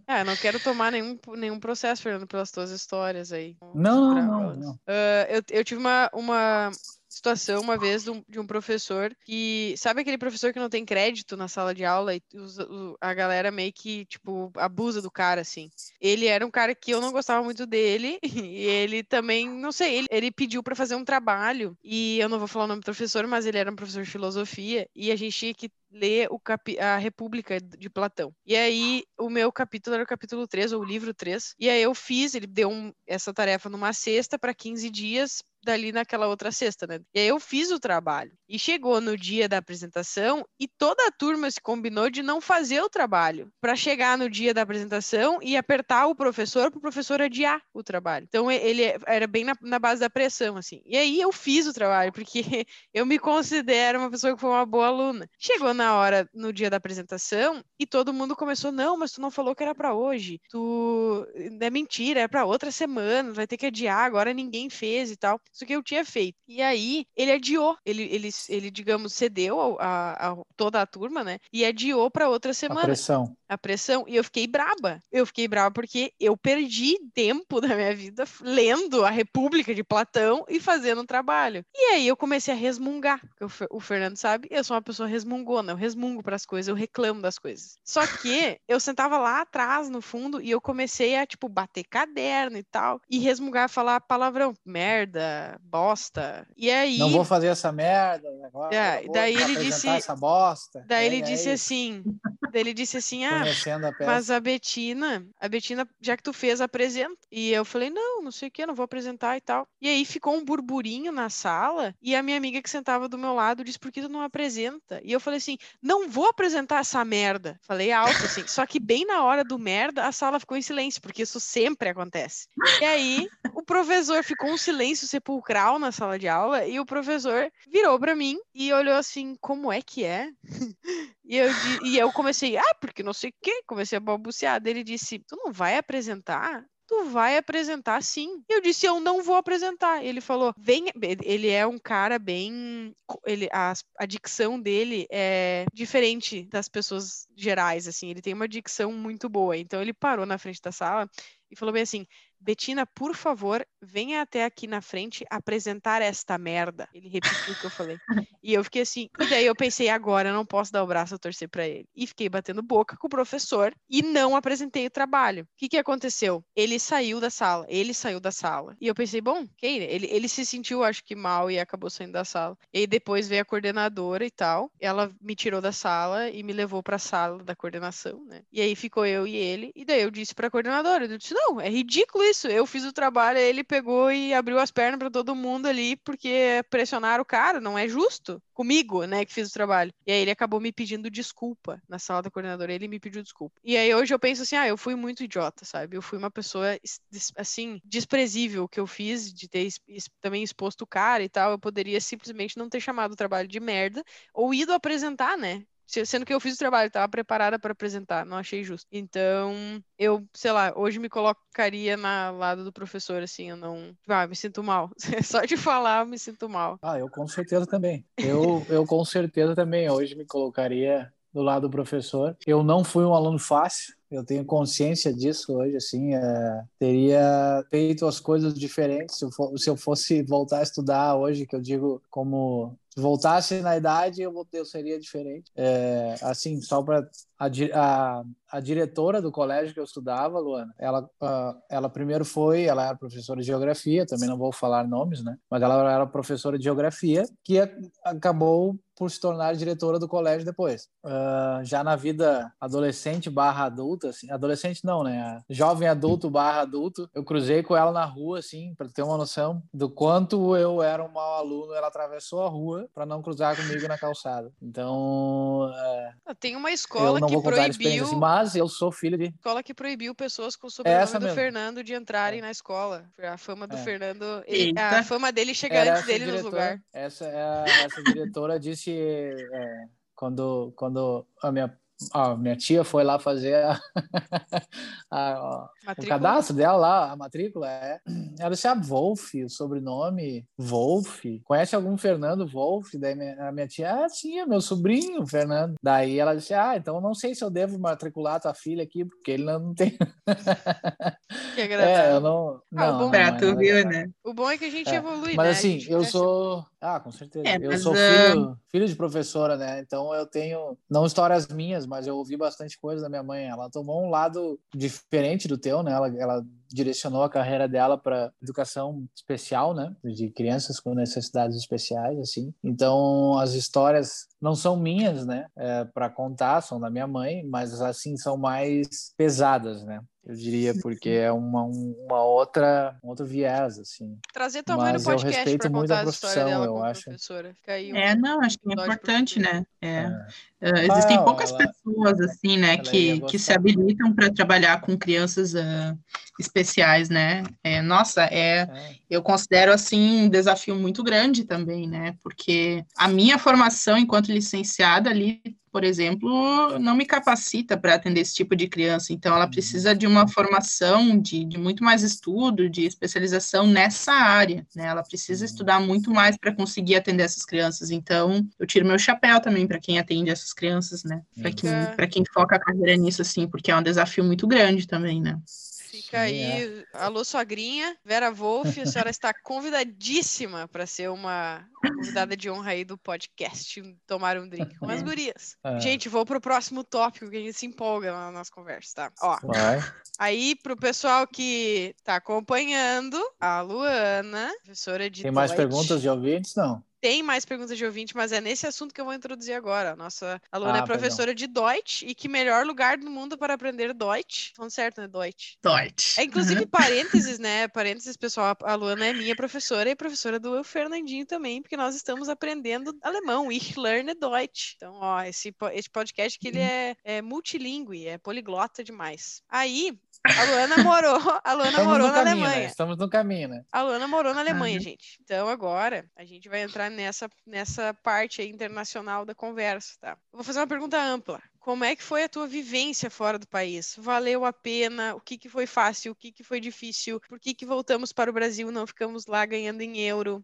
Ah, não quero tomar nenhum, nenhum processo, Fernando, pelas tuas histórias aí. Não, não, não. não. Uh, eu, eu tive uma, uma, situação uma vez de um, professor que. Sabe aquele professor que não tem crédito na sala de aula e usa, a galera meio que, tipo, abusa do cara, assim? Ele era um cara que eu não gostava muito dele e ele também, não sei, ele, ele pediu para fazer um trabalho e eu não vou falar o nome do professor, mas ele era um professor de filosofia e a gente tinha que ler o capi a República de Platão. E aí, o meu capítulo era o capítulo 3, ou o livro 3. E aí eu fiz, ele deu um, essa tarefa numa sexta para 15 dias dali naquela outra sexta, né? E aí eu fiz o trabalho. E chegou no dia da apresentação e toda a turma se combinou de não fazer o trabalho para chegar no dia da apresentação e apertar o professor para o professor adiar o trabalho. Então ele era bem na, na, base da pressão, assim. E aí eu fiz o trabalho porque eu me considero uma pessoa que foi uma boa aluna. Chegou na hora, no dia da apresentação, e todo mundo começou: não, mas tu não falou que era para hoje. Tu é mentira, é para outra semana, vai ter que adiar. Agora ninguém fez e tal. Isso que eu tinha feito. E aí ele adiou, ele, ele, ele digamos, cedeu a, a, toda a turma, né? E adiou para outra semana. A pressão. A pressão. E eu fiquei braba. Eu fiquei braba porque eu perdi tempo da minha vida lendo a República de Platão e fazendo um trabalho. E aí eu comecei a resmungar. O, o Fernando sabe, eu sou uma pessoa resmungona. Eu resmungo para as coisas, eu reclamo das coisas. Só que eu sentava lá atrás, no fundo, e eu comecei a, tipo, bater caderno e tal, e resmungar, falar palavrão, merda, bosta. E aí. Não vou fazer essa merda agora. É, daí ele disse. Essa bosta. Daí é, ele é disse é assim. Ele disse assim: ah, a mas a Betina, a Betina, já que tu fez, apresenta. E eu falei: não, não sei o que, não vou apresentar e tal. E aí ficou um burburinho na sala, e a minha amiga que sentava do meu lado disse: por que tu não apresenta? E eu falei assim: não vou apresentar essa merda. Falei alto assim. Só que bem na hora do merda, a sala ficou em silêncio, porque isso sempre acontece. E aí o professor ficou um silêncio sepulcral na sala de aula, e o professor virou para mim e olhou assim: como é que é? E eu, e eu comecei, ah, porque não sei o quê, comecei a balbuciar. Ele disse: Tu não vai apresentar? tu vai apresentar sim. Eu disse, eu não vou apresentar. Ele falou, vem, ele é um cara bem, ele, a, a dicção dele é diferente das pessoas gerais, assim, ele tem uma dicção muito boa. Então ele parou na frente da sala e falou bem assim, Betina, por favor, venha até aqui na frente apresentar esta merda. Ele repetiu o que eu falei. E eu fiquei assim, e daí eu pensei, agora eu não posso dar o braço a torcer para ele. E fiquei batendo boca com o professor e não apresentei o trabalho. O que, que aconteceu? Ele saiu da sala, ele saiu da sala. E eu pensei, bom, okay, ele, ele se sentiu, acho que mal e acabou saindo da sala. E depois veio a coordenadora e tal. Ela me tirou da sala e me levou para a sala da coordenação, né? E aí ficou eu e ele. E daí eu disse para a coordenadora, eu disse, não, é ridículo isso. Eu fiz o trabalho, ele pegou e abriu as pernas para todo mundo ali, porque pressionaram o cara, não é justo comigo, né, que fiz o trabalho. E aí ele acabou me pedindo desculpa na sala da coordenadora, ele me pediu desculpa. E aí hoje eu penso assim, ah, eu fui muito idiota, sabe? Eu fui uma pessoa assim desprezível que eu fiz de ter também exposto o cara e tal, eu poderia simplesmente não ter chamado o trabalho de merda ou ido apresentar, né? Sendo que eu fiz o trabalho, estava preparada para apresentar, não achei justo. Então, eu, sei lá, hoje me colocaria na lado do professor, assim, eu não. Ah, me sinto mal. Só de falar, eu me sinto mal. Ah, eu com certeza também. Eu, eu com certeza também hoje me colocaria do lado do professor. Eu não fui um aluno fácil, eu tenho consciência disso hoje, assim, é, teria feito as coisas diferentes se eu, for, se eu fosse voltar a estudar hoje, que eu digo como se voltasse na idade, eu, eu seria diferente. É, assim, só para a, a, a, diretora do colégio que eu estudava, Luana, ela, ela primeiro foi, ela era professora de geografia, também não vou falar nomes, né? Mas ela era professora de geografia que acabou por se tornar diretora do colégio depois. Uh, já na vida adolescente barra adulta, assim, adolescente não, né? Jovem adulto barra adulto, eu cruzei com ela na rua, assim, para ter uma noção do quanto eu era um mau aluno. Ela atravessou a rua para não cruzar comigo na calçada. Então, uh, tem uma escola que proibiu, assim, mas eu sou filho de escola que proibiu pessoas com o sobrenome Essa do mesmo. Fernando de entrarem é. na escola. A fama do é. Fernando, ele, a fama dele chega era antes dele no lugar. Essa, é essa diretora disse é, quando, quando a minha a minha tia foi lá fazer a, a, o cadastro dela lá, a matrícula. É. Ela disse, ah, Wolf, o sobrenome Wolf. Conhece algum Fernando Wolf? Daí minha, a minha tia, ah, sim, é meu sobrinho, Fernando. Daí ela disse, ah, então não sei se eu devo matricular tua filha aqui, porque ele não, não tem. Que É, eu não. Ah, não, bom, não, tu viu, né? O bom é que a gente é. evolui, Mas né? assim, eu sou. Ah, com certeza. É, eu sou filho, filho de professora, né? Então eu tenho, não histórias minhas, mas eu ouvi bastante coisa da minha mãe. Ela tomou um lado diferente do teu, né? Ela, ela direcionou a carreira dela para educação especial, né? De crianças com necessidades especiais, assim. Então as histórias não são minhas, né? É, para contar, são da minha mãe, mas assim são mais pesadas, né? Eu diria, porque é uma, uma outra, um outro viés, assim. Trazer tua mãe no podcast eu respeito muito a profissão, dela eu acho. professora. Um é, não, acho que é importante, né? É. é. Uh, existem ah, poucas ela, pessoas, assim, né, que, que se habilitam para trabalhar com crianças uh, especiais, né? É, nossa, é, é, eu considero, assim, um desafio muito grande também, né? Porque a minha formação enquanto licenciada ali por exemplo, não me capacita para atender esse tipo de criança. Então, ela precisa de uma formação, de, de muito mais estudo, de especialização nessa área. Né? Ela precisa estudar muito mais para conseguir atender essas crianças. Então, eu tiro meu chapéu também para quem atende essas crianças, né? Para quem, é. quem foca a carreira nisso, assim, porque é um desafio muito grande também, né? Fica aí, é. alô sogrinha, Vera Wolf, a senhora está convidadíssima para ser uma convidada de honra aí do podcast Tomar um Drink com as gurias. É. Gente, vou pro próximo tópico que a gente se empolga na nossa conversa, tá? Ó, Vai. aí pro pessoal que tá acompanhando, a Luana, professora de Tem mais perguntas de ouvintes? Não tem mais perguntas de ouvinte, mas é nesse assunto que eu vou introduzir agora. Nossa aluna é ah, é professora perdão. de Deutsch e que melhor lugar do mundo para aprender Deutsch. Falando certo, né? Deutsch. Deutsch. É, inclusive, parênteses, né? Parênteses, pessoal. A Luana é minha professora e professora do Fernandinho também, porque nós estamos aprendendo alemão. Ich lerne Deutsch. Então, ó, esse, esse podcast que ele uhum. é, é multilingüe, é poliglota demais. Aí, a Luana morou, a Luana Estamos morou na caminho, Alemanha. Né? Estamos no caminho, né? A Luana morou na Alemanha, uhum. gente. Então agora a gente vai entrar nessa, nessa parte internacional da conversa, tá? Vou fazer uma pergunta ampla. Como é que foi a tua vivência fora do país? Valeu a pena? O que, que foi fácil? O que, que foi difícil? Por que, que voltamos para o Brasil e não ficamos lá ganhando em euro?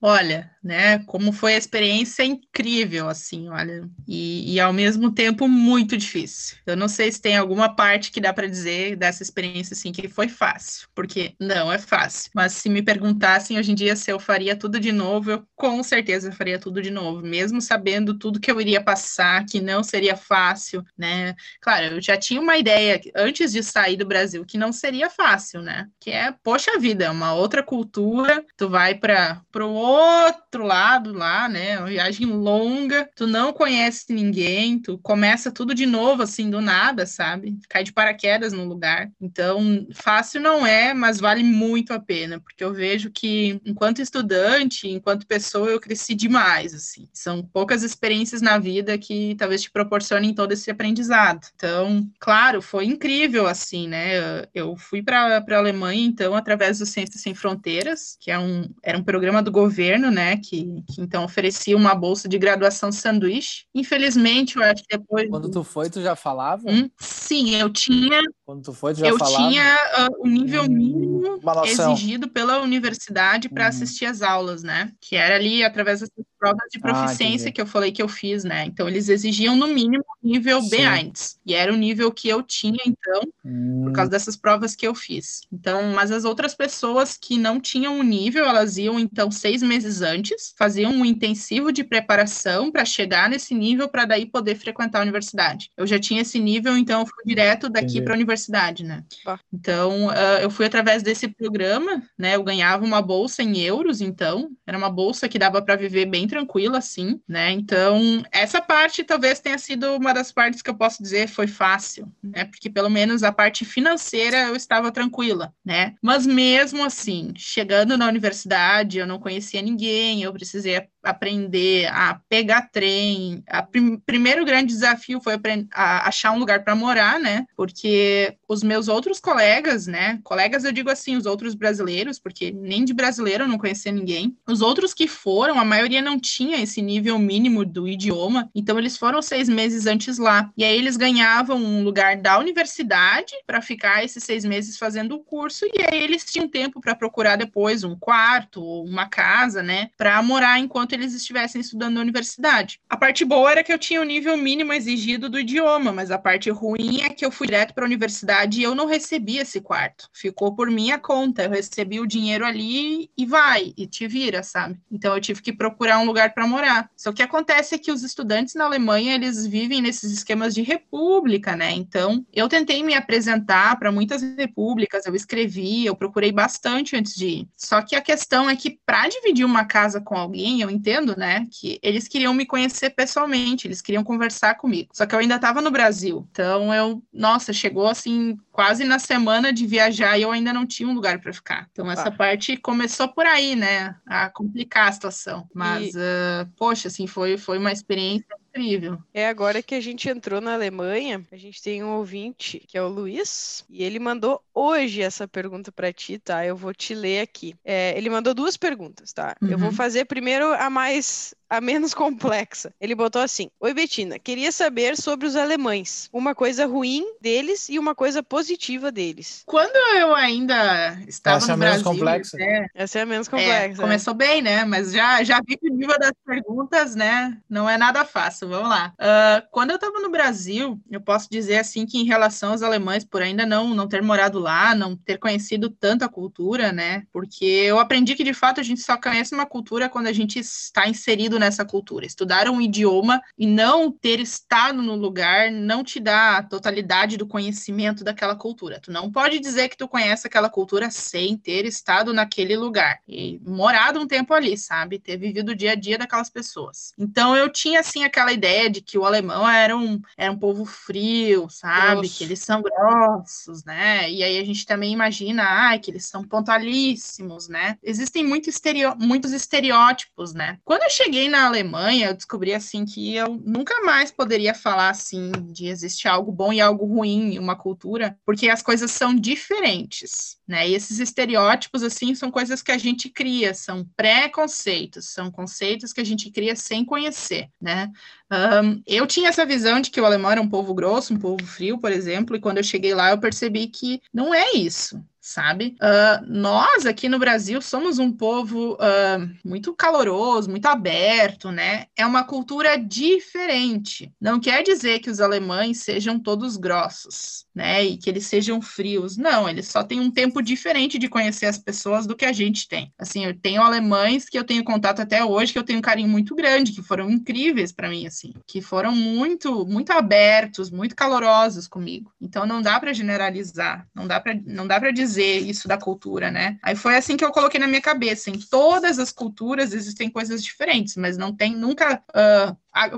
Olha, né, como foi a experiência incrível, assim, olha, e, e, ao mesmo tempo muito difícil. Eu não sei se tem alguma parte que dá para dizer dessa experiência, assim, que foi fácil, porque não é fácil. Mas se me perguntassem hoje em dia se eu faria tudo de novo, eu com certeza faria tudo de novo, mesmo sabendo tudo que eu iria passar, que não seria fácil, né? Claro, eu já tinha uma ideia antes de sair do Brasil que não seria fácil, né? Que é, poxa vida, é uma outra cultura, tu vai para o outro lado lá, né? Uma viagem longa, tu não conhece ninguém, tu começa tudo de novo, assim, do nada, sabe? Cai de paraquedas no lugar. Então, fácil não é, mas vale muito a pena, porque eu vejo que, enquanto estudante, enquanto pessoa, eu cresci demais, assim. São poucas experiências na vida que talvez te proporcionem todo esse aprendizado. Então, claro, foi incrível, assim, né? Eu fui para a Alemanha, então, através do Ciências Sem Fronteiras, que é um, era um programa do governo governo, né, que, que, então oferecia uma bolsa de graduação sanduíche. Infelizmente, eu acho que depois. Quando tu foi, tu já falava? Hum, sim, eu tinha. Quando tu foi, tu já eu falava? Eu tinha uh, o nível mínimo exigido pela universidade para hum. assistir às aulas, né? Que era ali através provas de ah, proficiência ah, que eu falei que eu fiz, né? Então eles exigiam no mínimo nível B1. E era o nível que eu tinha, então, hum. por causa dessas provas que eu fiz. Então, mas as outras pessoas que não tinham o nível, elas iam então seis meses antes, faziam um intensivo de preparação para chegar nesse nível, para daí poder frequentar a universidade. Eu já tinha esse nível, então eu fui direto daqui para a universidade, né? Então, uh, eu fui através desse programa, né? Eu ganhava uma bolsa em euros, então, era uma bolsa que dava para viver bem tranquila, assim, né? Então, essa parte talvez tenha sido uma das partes que eu posso dizer foi fácil, né? Porque pelo menos a parte financeira eu estava tranquila, né? Mas mesmo assim, chegando na universidade, eu não conhecia ninguém, eu precisei aprender a pegar trem. O prim primeiro grande desafio foi achar um lugar para morar, né? Porque os meus outros colegas, né? Colegas, eu digo assim, os outros brasileiros, porque nem de brasileiro eu não conhecia ninguém. Os outros que foram, a maioria não tinha esse nível mínimo do idioma, então eles foram seis meses antes lá. E aí eles ganhavam um lugar da universidade para ficar esses seis meses fazendo o curso, e aí eles tinham tempo para procurar depois um quarto ou uma casa, né? Para morar enquanto eles estivessem estudando na universidade. A parte boa era que eu tinha o nível mínimo exigido do idioma, mas a parte ruim é que eu fui direto para a universidade e eu não recebi esse quarto. Ficou por minha conta. Eu recebi o dinheiro ali e vai, e te vira, sabe? Então eu tive que procurar um lugar para morar. Só que acontece é que os estudantes na Alemanha, eles vivem nesses esquemas de república, né? Então, eu tentei me apresentar para muitas repúblicas, eu escrevi, eu procurei bastante antes de ir. Só que a questão é que para dividir uma casa com alguém, eu entendo, né, que eles queriam me conhecer pessoalmente, eles queriam conversar comigo. Só que eu ainda estava no Brasil. Então eu, nossa, chegou assim quase na semana de viajar e eu ainda não tinha um lugar para ficar. Então essa ah. parte começou por aí, né, a complicar a situação. Mas, e... uh, poxa, assim, foi, foi uma experiência incrível. É agora que a gente entrou na Alemanha, a gente tem um ouvinte que é o Luiz, e ele mandou hoje essa pergunta para ti, tá? Eu vou te ler aqui. É, ele mandou duas perguntas, tá? Uhum. Eu vou uhum. fazer primeiro a mais a menos complexa. Ele botou assim: Oi, Betina, queria saber sobre os alemães. Uma coisa ruim deles e uma coisa positiva deles. Quando eu ainda estava Essa no é a Brasil, menos complexa. É, Essa é a menos complexa. É, começou bem, né? Mas já, já vi que o nível das perguntas, né, não é nada fácil. vamos lá. Uh, quando eu estava no Brasil, eu posso dizer assim que em relação aos alemães, por ainda não, não ter morado lá, não ter conhecido tanta cultura, né? Porque eu aprendi que de fato a gente só conhece uma cultura quando a gente está inserido nessa cultura. Estudar um idioma e não ter estado no lugar não te dá a totalidade do conhecimento daquela cultura. Tu não pode dizer que tu conhece aquela cultura sem ter estado naquele lugar e morado um tempo ali, sabe? Ter vivido o dia a dia daquelas pessoas. Então eu tinha assim aquela ideia de que o alemão era um, era um povo frio, sabe? Grosso. Que eles são grossos, né? E aí a gente também imagina, ah, que eles são pontualíssimos, né? Existem muito estereo, muitos estereótipos, né? Quando eu cheguei na Alemanha, eu descobri assim que eu nunca mais poderia falar assim de existir algo bom e algo ruim em uma cultura, porque as coisas são diferentes, né? E esses estereótipos assim são coisas que a gente cria, são preconceitos, são conceitos que a gente cria sem conhecer, né? Um, eu tinha essa visão de que o alemão era um povo grosso, um povo frio, por exemplo, e quando eu cheguei lá eu percebi que não é isso sabe? Uh, nós aqui no Brasil somos um povo uh, muito caloroso, muito aberto, né? É uma cultura diferente. Não quer dizer que os alemães sejam todos grossos, né? E que eles sejam frios. Não, eles só têm um tempo diferente de conhecer as pessoas do que a gente tem. Assim, eu tenho alemães que eu tenho contato até hoje, que eu tenho um carinho muito grande, que foram incríveis para mim, assim, que foram muito, muito abertos, muito calorosos comigo. Então não dá para generalizar, não dá para não dá para dizer dizer isso da cultura, né? Aí foi assim que eu coloquei na minha cabeça. Em todas as culturas existem coisas diferentes, mas não tem nunca uh,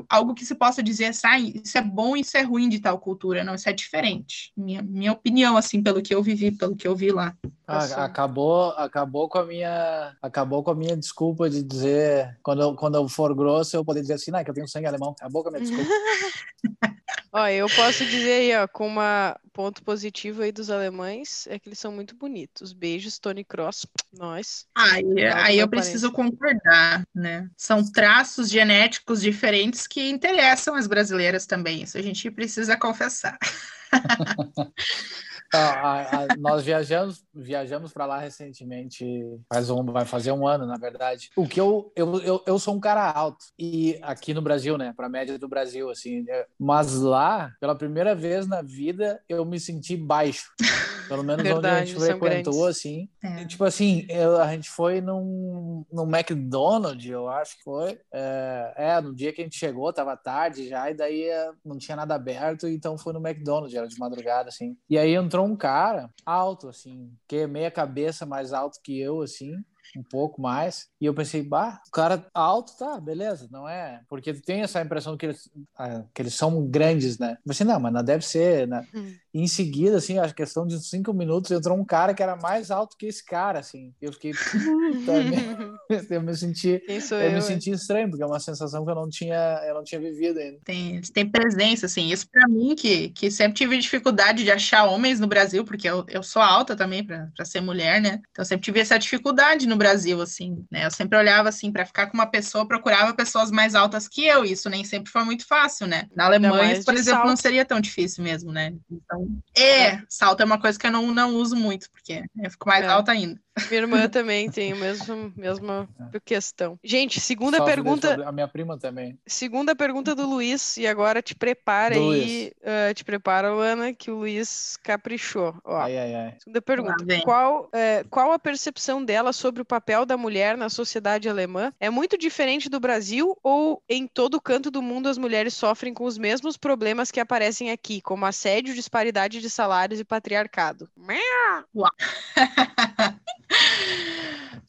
algo que se possa dizer assim, isso é bom e isso é ruim de tal cultura. Não, isso é diferente. Minha, minha opinião, assim, pelo que eu vivi, pelo que eu vi lá. Ah, acabou, acabou com a minha, acabou com a minha desculpa de dizer quando eu, quando eu for grosso eu poder dizer assim, não, é que eu tenho sangue alemão. Acabou com a minha desculpa. ó, eu posso dizer aí, ó, com uma ponto positivo aí dos alemães é que eles são muito bonitos. Beijos, Tony Cross, nós. Aí, aí eu preciso concordar, né? São traços genéticos diferentes que interessam as brasileiras também. Isso a gente precisa confessar. a, a, nós viajamos viajamos para lá recentemente faz um vai fazer um ano na verdade o que eu eu, eu, eu sou um cara alto e aqui no Brasil né para média do Brasil assim é, mas lá pela primeira vez na vida eu me senti baixo pelo menos Verdade, onde a gente frequentou, assim. É. E, tipo assim, eu, a gente foi num, num McDonald's, eu acho que foi. É, é, no dia que a gente chegou, tava tarde já, e daí é, não tinha nada aberto, então foi no McDonald's, era de madrugada, assim. E aí entrou um cara alto, assim, que meia cabeça mais alto que eu, assim um pouco mais. E eu pensei, bah, o cara alto, tá, beleza, não é? Porque tem essa impressão que eles, ah, que eles são grandes, né? Assim, não, mas não deve ser, né? Hum. E em seguida, assim, a questão de cinco minutos, entrou um cara que era mais alto que esse cara, assim. Eu fiquei, eu me senti, eu, eu, me senti estranho, porque é uma sensação que eu não tinha, eu não tinha vivido ainda. Tem, tem presença, assim, isso para mim, que, que sempre tive dificuldade de achar homens no Brasil, porque eu, eu sou alta também para ser mulher, né? Então eu sempre tive essa dificuldade no Brasil Brasil, assim, né? Eu sempre olhava assim para ficar com uma pessoa, procurava pessoas mais altas que eu. Isso nem sempre foi muito fácil, né? Na Alemanha, por exemplo, salto. não seria tão difícil mesmo, né? Então, é, salto é uma coisa que eu não, não uso muito, porque eu fico mais é. alta ainda. Minha irmã também tem a mesma, mesma é. questão. Gente, segunda pergunta. A minha prima também. Segunda pergunta do Luiz, e agora te prepara do aí. Uh, te prepara, Ana, que o Luiz caprichou. Ó, ai, ai, ai. Segunda pergunta. Qual, é, qual a percepção dela sobre o papel da mulher na sociedade alemã? É muito diferente do Brasil ou em todo canto do mundo as mulheres sofrem com os mesmos problemas que aparecem aqui, como assédio, disparidade de salários e patriarcado?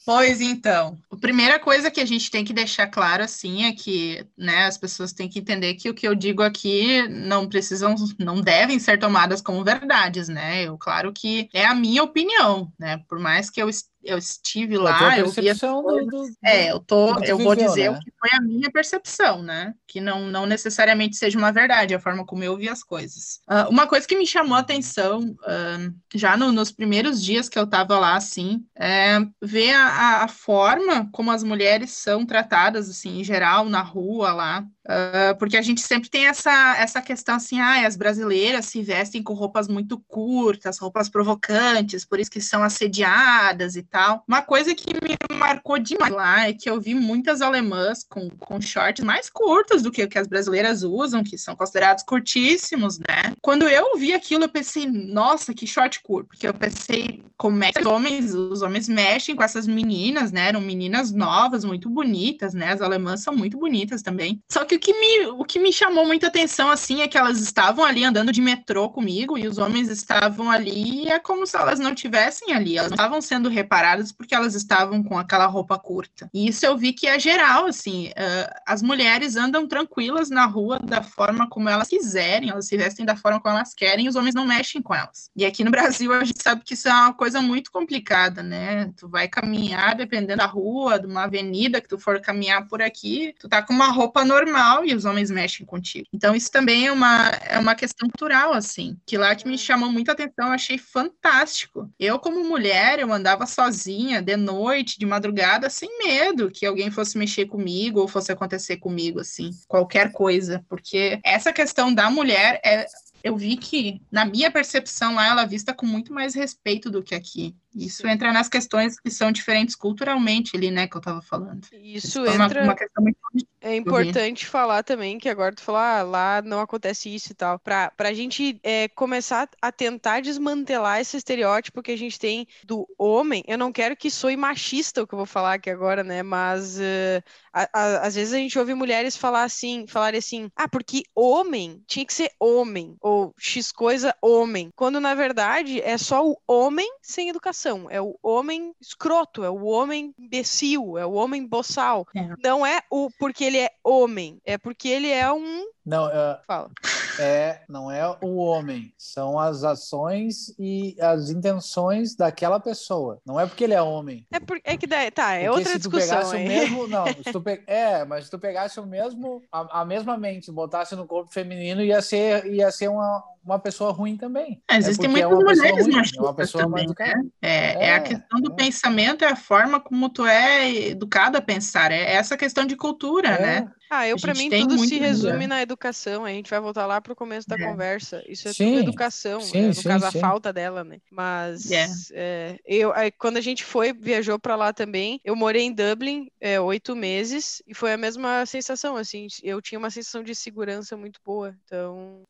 Pois então, a primeira coisa que a gente tem que deixar claro assim é que, né, as pessoas têm que entender que o que eu digo aqui não precisam, não devem ser tomadas como verdades, né? Eu claro que é a minha opinião, né? Por mais que eu eu estive lá, eu vi do, do, É, eu tô, eu vou dizer né? o que foi a minha percepção, né? Que não, não necessariamente seja uma verdade, a forma como eu vi as coisas. Uh, uma coisa que me chamou a atenção, uh, já no, nos primeiros dias que eu tava lá, assim, é ver a, a, forma como as mulheres são tratadas, assim, em geral, na rua lá. Uh, porque a gente sempre tem essa, essa questão assim, ah, as brasileiras se vestem com roupas muito curtas, roupas provocantes, por isso que são assediadas e tal. Uma coisa que me marcou demais lá é que eu vi muitas alemãs com, com shorts mais curtos do que que as brasileiras usam, que são considerados curtíssimos, né? Quando eu vi aquilo, eu pensei, nossa, que short curto, porque eu pensei, como é que os homens, os homens mexem com essas meninas, né? Eram meninas novas, muito bonitas, né? As alemãs são muito bonitas também. Só que o que me, o que me chamou muita atenção, assim, é que elas estavam ali andando de metrô comigo e os homens estavam ali, e é como se elas não tivessem ali, elas não estavam sendo reparadas porque elas estavam com aquela roupa curta. E isso eu vi que é geral, assim, uh, as mulheres andam tranquilas na rua da forma como elas quiserem, elas se vestem da forma como elas querem, e os homens não mexem com elas. E aqui no Brasil a gente sabe que isso é uma coisa muito complicada, né? Tu vai caminhar dependendo da rua, de uma avenida que tu for caminhar por aqui, tu tá com uma roupa normal e os homens mexem contigo. Então isso também é uma, é uma questão cultural, assim, que lá que me chamou muita atenção, eu achei fantástico. Eu, como mulher, eu andava sozinha, de noite, de madrugada, sem medo que alguém fosse mexer comigo ou fosse acontecer comigo, assim, qualquer coisa, porque essa questão da mulher é eu vi que, na minha percepção lá, ela é vista com muito mais respeito do que aqui. Isso entra nas questões que são diferentes culturalmente ali, né, que eu estava falando. Isso, Isso entra. Uma, uma muito... É importante falar também que agora tu falou, ah, lá não acontece isso e tal. Para a gente é, começar a tentar desmantelar esse estereótipo que a gente tem do homem, eu não quero que soe machista o que eu vou falar aqui agora, né? Mas uh, a, a, às vezes a gente ouve mulheres falar assim, falarem assim, ah, porque homem tinha que ser homem, ou X coisa homem. Quando na verdade é só o homem sem educação é o homem escroto, é o homem imbecil, é o homem boçal. É. Não é o porque ele é homem, é porque ele é um. Não, uh, Fala. É, não é o homem, são as ações e as intenções daquela pessoa. Não é porque ele é homem. É, por, é que daí, tá, é porque outra se discussão. Tu pegasse o mesmo, não, se tu pe, é, mas se tu pegasse o mesmo, a, a mesma mente, botasse no corpo feminino, ia ser, ia ser uma, uma pessoa ruim também. É, existem é muitas é mulheres ruim, é uma pessoa também, né? é, é, é, a questão do é. pensamento, é a forma como tu é educado a pensar, é essa questão de cultura, é. né? Ah, eu para mim tudo se resume na educação. A gente vai voltar lá para o começo da é. conversa. Isso é sim, tudo educação, sim, né? no sim, caso sim. a falta dela, né? Mas é, eu, quando a gente foi viajou para lá também, eu morei em Dublin oito meses e foi a mesma sensação. Assim, eu tinha uma sensação de segurança muito boa. Então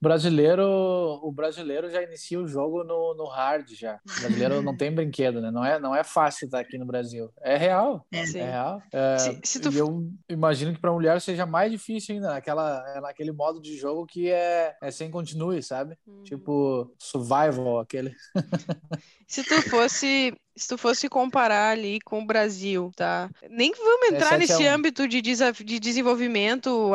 brasileiro, o brasileiro já inicia o jogo no, no hard já. O brasileiro não tem brinquedo, né? Não é, não é fácil estar aqui no Brasil. É real. É, é real. É, se, se tu... Eu imagino que para mulher seja mais difícil ainda, naquela, é naquele modo de jogo que é, é sem continue, sabe? Hum. Tipo survival, aquele. se tu fosse se tu fosse comparar ali com o Brasil, tá? Nem vamos entrar é nesse âmbito de, de desenvolvimento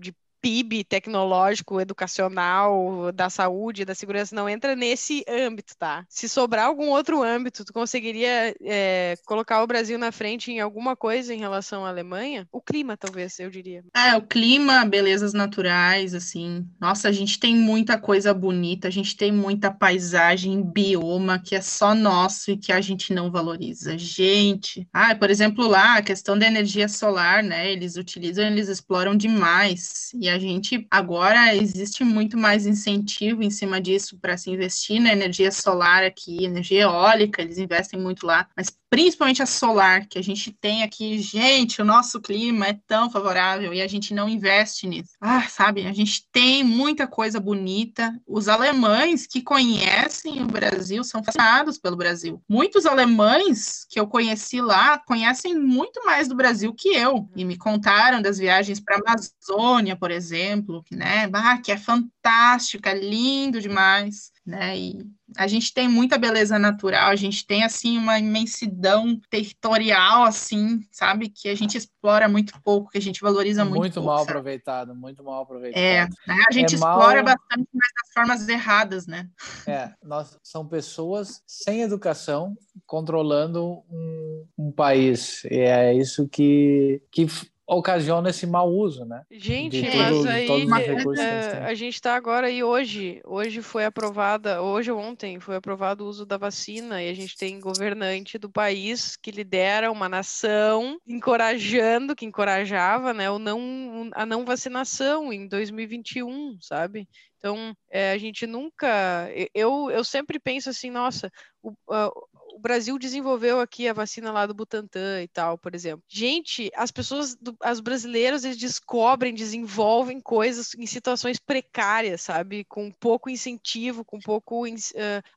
de PIB tecnológico, educacional, da saúde, da segurança, não entra nesse âmbito, tá? Se sobrar algum outro âmbito, tu conseguiria é, colocar o Brasil na frente em alguma coisa em relação à Alemanha? O clima, talvez, eu diria. É, o clima, belezas naturais, assim. Nossa, a gente tem muita coisa bonita, a gente tem muita paisagem, bioma que é só nosso e que a gente não valoriza. Gente, ah, por exemplo, lá, a questão da energia solar, né? Eles utilizam, eles exploram demais. E a gente agora existe muito mais incentivo em cima disso para se investir na energia solar aqui, energia eólica, eles investem muito lá, mas principalmente a solar, que a gente tem aqui, gente, o nosso clima é tão favorável e a gente não investe nisso. Ah, sabe, a gente tem muita coisa bonita. Os alemães que conhecem o Brasil são fascinados pelo Brasil. Muitos alemães que eu conheci lá conhecem muito mais do Brasil que eu e me contaram das viagens para a Amazônia, por exemplo, né? Ah, que é fantástico, é lindo demais né? E a gente tem muita beleza natural, a gente tem assim uma imensidão territorial assim, sabe, que a gente explora muito pouco, que a gente valoriza muito. Muito pouco, mal sabe? aproveitado, muito mal aproveitado. É, né? a gente é explora mal... bastante, mas das formas erradas, né? É, nós são pessoas sem educação controlando um, um país. E é isso que, que ocasiona esse mau uso, né? Gente, mas aí é, a gente está agora e hoje, hoje foi aprovada, hoje ou ontem foi aprovado o uso da vacina e a gente tem governante do país que lidera uma nação encorajando, que encorajava, né, o não, a não vacinação em 2021, sabe? Então, é, a gente nunca. Eu, eu sempre penso assim, nossa, o, o Brasil desenvolveu aqui a vacina lá do Butantan e tal, por exemplo. Gente, as pessoas, do, as brasileiras, eles descobrem, desenvolvem coisas em situações precárias, sabe? Com pouco incentivo, com pouco uh,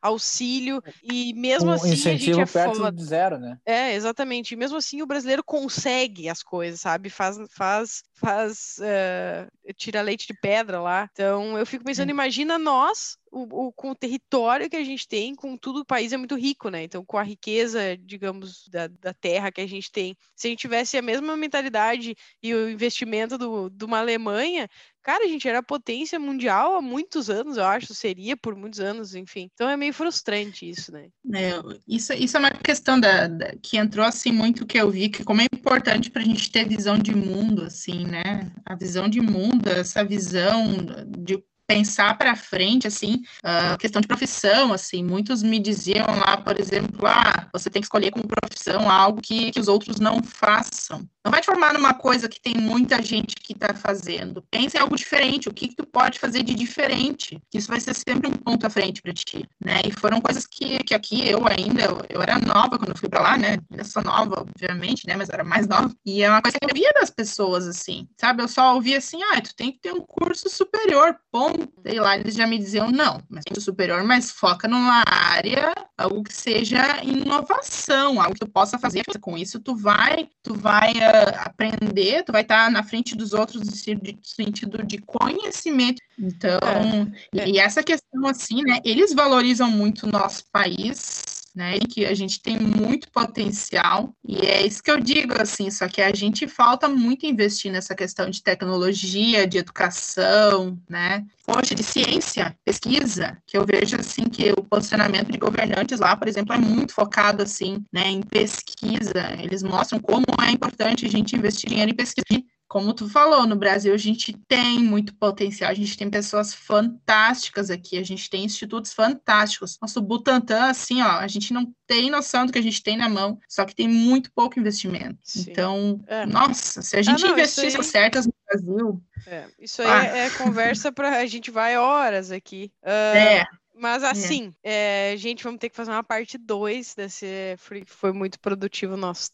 auxílio, e mesmo um assim incentivo a gente é perto foda. de zero, né? É, exatamente. E mesmo assim o brasileiro consegue as coisas, sabe? Faz, faz, faz, uh, tira leite de pedra lá. Então eu fico pensando, imagina nós o, o, com o território que a gente tem, com tudo, o país é muito rico, né? Então, com a riqueza, digamos, da, da terra que a gente tem, se a gente tivesse a mesma mentalidade e o investimento do, de uma Alemanha, cara, a gente era potência mundial há muitos anos, eu acho, seria por muitos anos, enfim. Então é meio frustrante isso, né? É, isso, isso é uma questão da, da, que entrou assim muito que eu vi, que como é importante para a gente ter visão de mundo, assim, né? A visão de mundo, essa visão de pensar para frente, assim, a questão de profissão, assim, muitos me diziam lá, por exemplo, ah, você tem que escolher como profissão algo que, que os outros não façam. Não vai te formar numa coisa que tem muita gente que está fazendo. Pense em algo diferente, o que, que tu pode fazer de diferente. Isso vai ser sempre um ponto à frente para ti, né? E foram coisas que, que aqui eu ainda, eu, eu era nova quando fui para lá, né? Eu sou nova, obviamente, né? Mas era mais nova. E é uma coisa que eu via das pessoas, assim, sabe? Eu só ouvia assim, ah, tu tem que ter um curso superior, ponto. E lá eles já me diziam, não, mas tem superior, mas foca numa área, algo que seja inovação, algo que tu possa fazer com isso, tu vai, tu vai uh, aprender, tu vai estar na frente dos outros no sentido de conhecimento. Então, é, é. e essa questão assim, né? Eles valorizam muito o nosso país, né? Que a gente tem muito potencial e é isso que eu digo assim, só que a gente falta muito investir nessa questão de tecnologia, de educação, né? Poxa, de ciência, pesquisa, que eu vejo assim que o posicionamento de governantes lá, por exemplo, é muito focado assim, né, em pesquisa. Eles mostram como é importante a gente investir dinheiro em pesquisa como tu falou, no Brasil a gente tem muito potencial, a gente tem pessoas fantásticas aqui, a gente tem institutos fantásticos. Nosso Butantan, assim, ó, a gente não tem noção do que a gente tem na mão, só que tem muito pouco investimento. Sim. Então, é. nossa, se a gente ah, não, investisse aí... certas no Brasil. É, isso aí ah. é, é, conversa para a gente vai horas aqui. Uh... É. Mas é. assim, é. É, gente, vamos ter que fazer uma parte 2 desse. Foi muito produtivo o nosso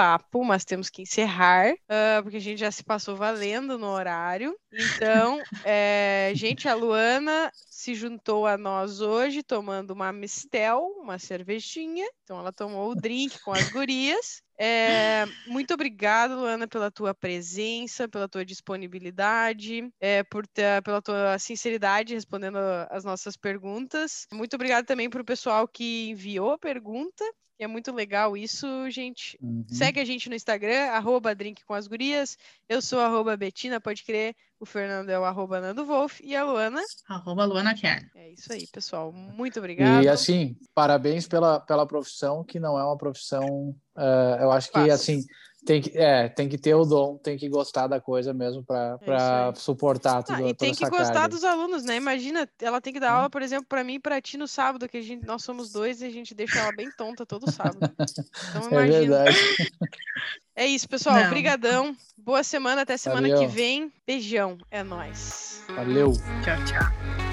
papo, mas temos que encerrar, uh, porque a gente já se passou valendo no horário. Então, é, gente, a Luana se juntou a nós hoje tomando uma mistel, uma cervejinha. Então, ela tomou o drink com as gurias. É, muito obrigada, Luana, pela tua presença, pela tua disponibilidade, é, por ter, pela tua sinceridade respondendo as nossas perguntas. Muito obrigada também para o pessoal que enviou a pergunta. E é muito legal isso, gente. Uhum. Segue a gente no Instagram, arroba Drink com as Gurias. Eu sou arroba Betina, pode crer. O Fernando é o arroba Nando Wolf. E a Luana? Arroba Luana Kern. É isso aí, pessoal. Muito obrigado. E assim, parabéns pela, pela profissão, que não é uma profissão. Uh, eu acho que, Fácil. assim tem que, é, tem que ter o dom, tem que gostar da coisa mesmo para é suportar tudo. Ah, e tem que gostar carga. dos alunos, né? Imagina, ela tem que dar hum. aula, por exemplo, para mim e para ti no sábado, que a gente, nós somos dois e a gente deixa ela bem tonta todo sábado. Então é imagina. É verdade. É isso, pessoal. Não. Obrigadão. Boa semana, até semana Valeu. que vem. Beijão. É nós. Valeu. Tchau, tchau.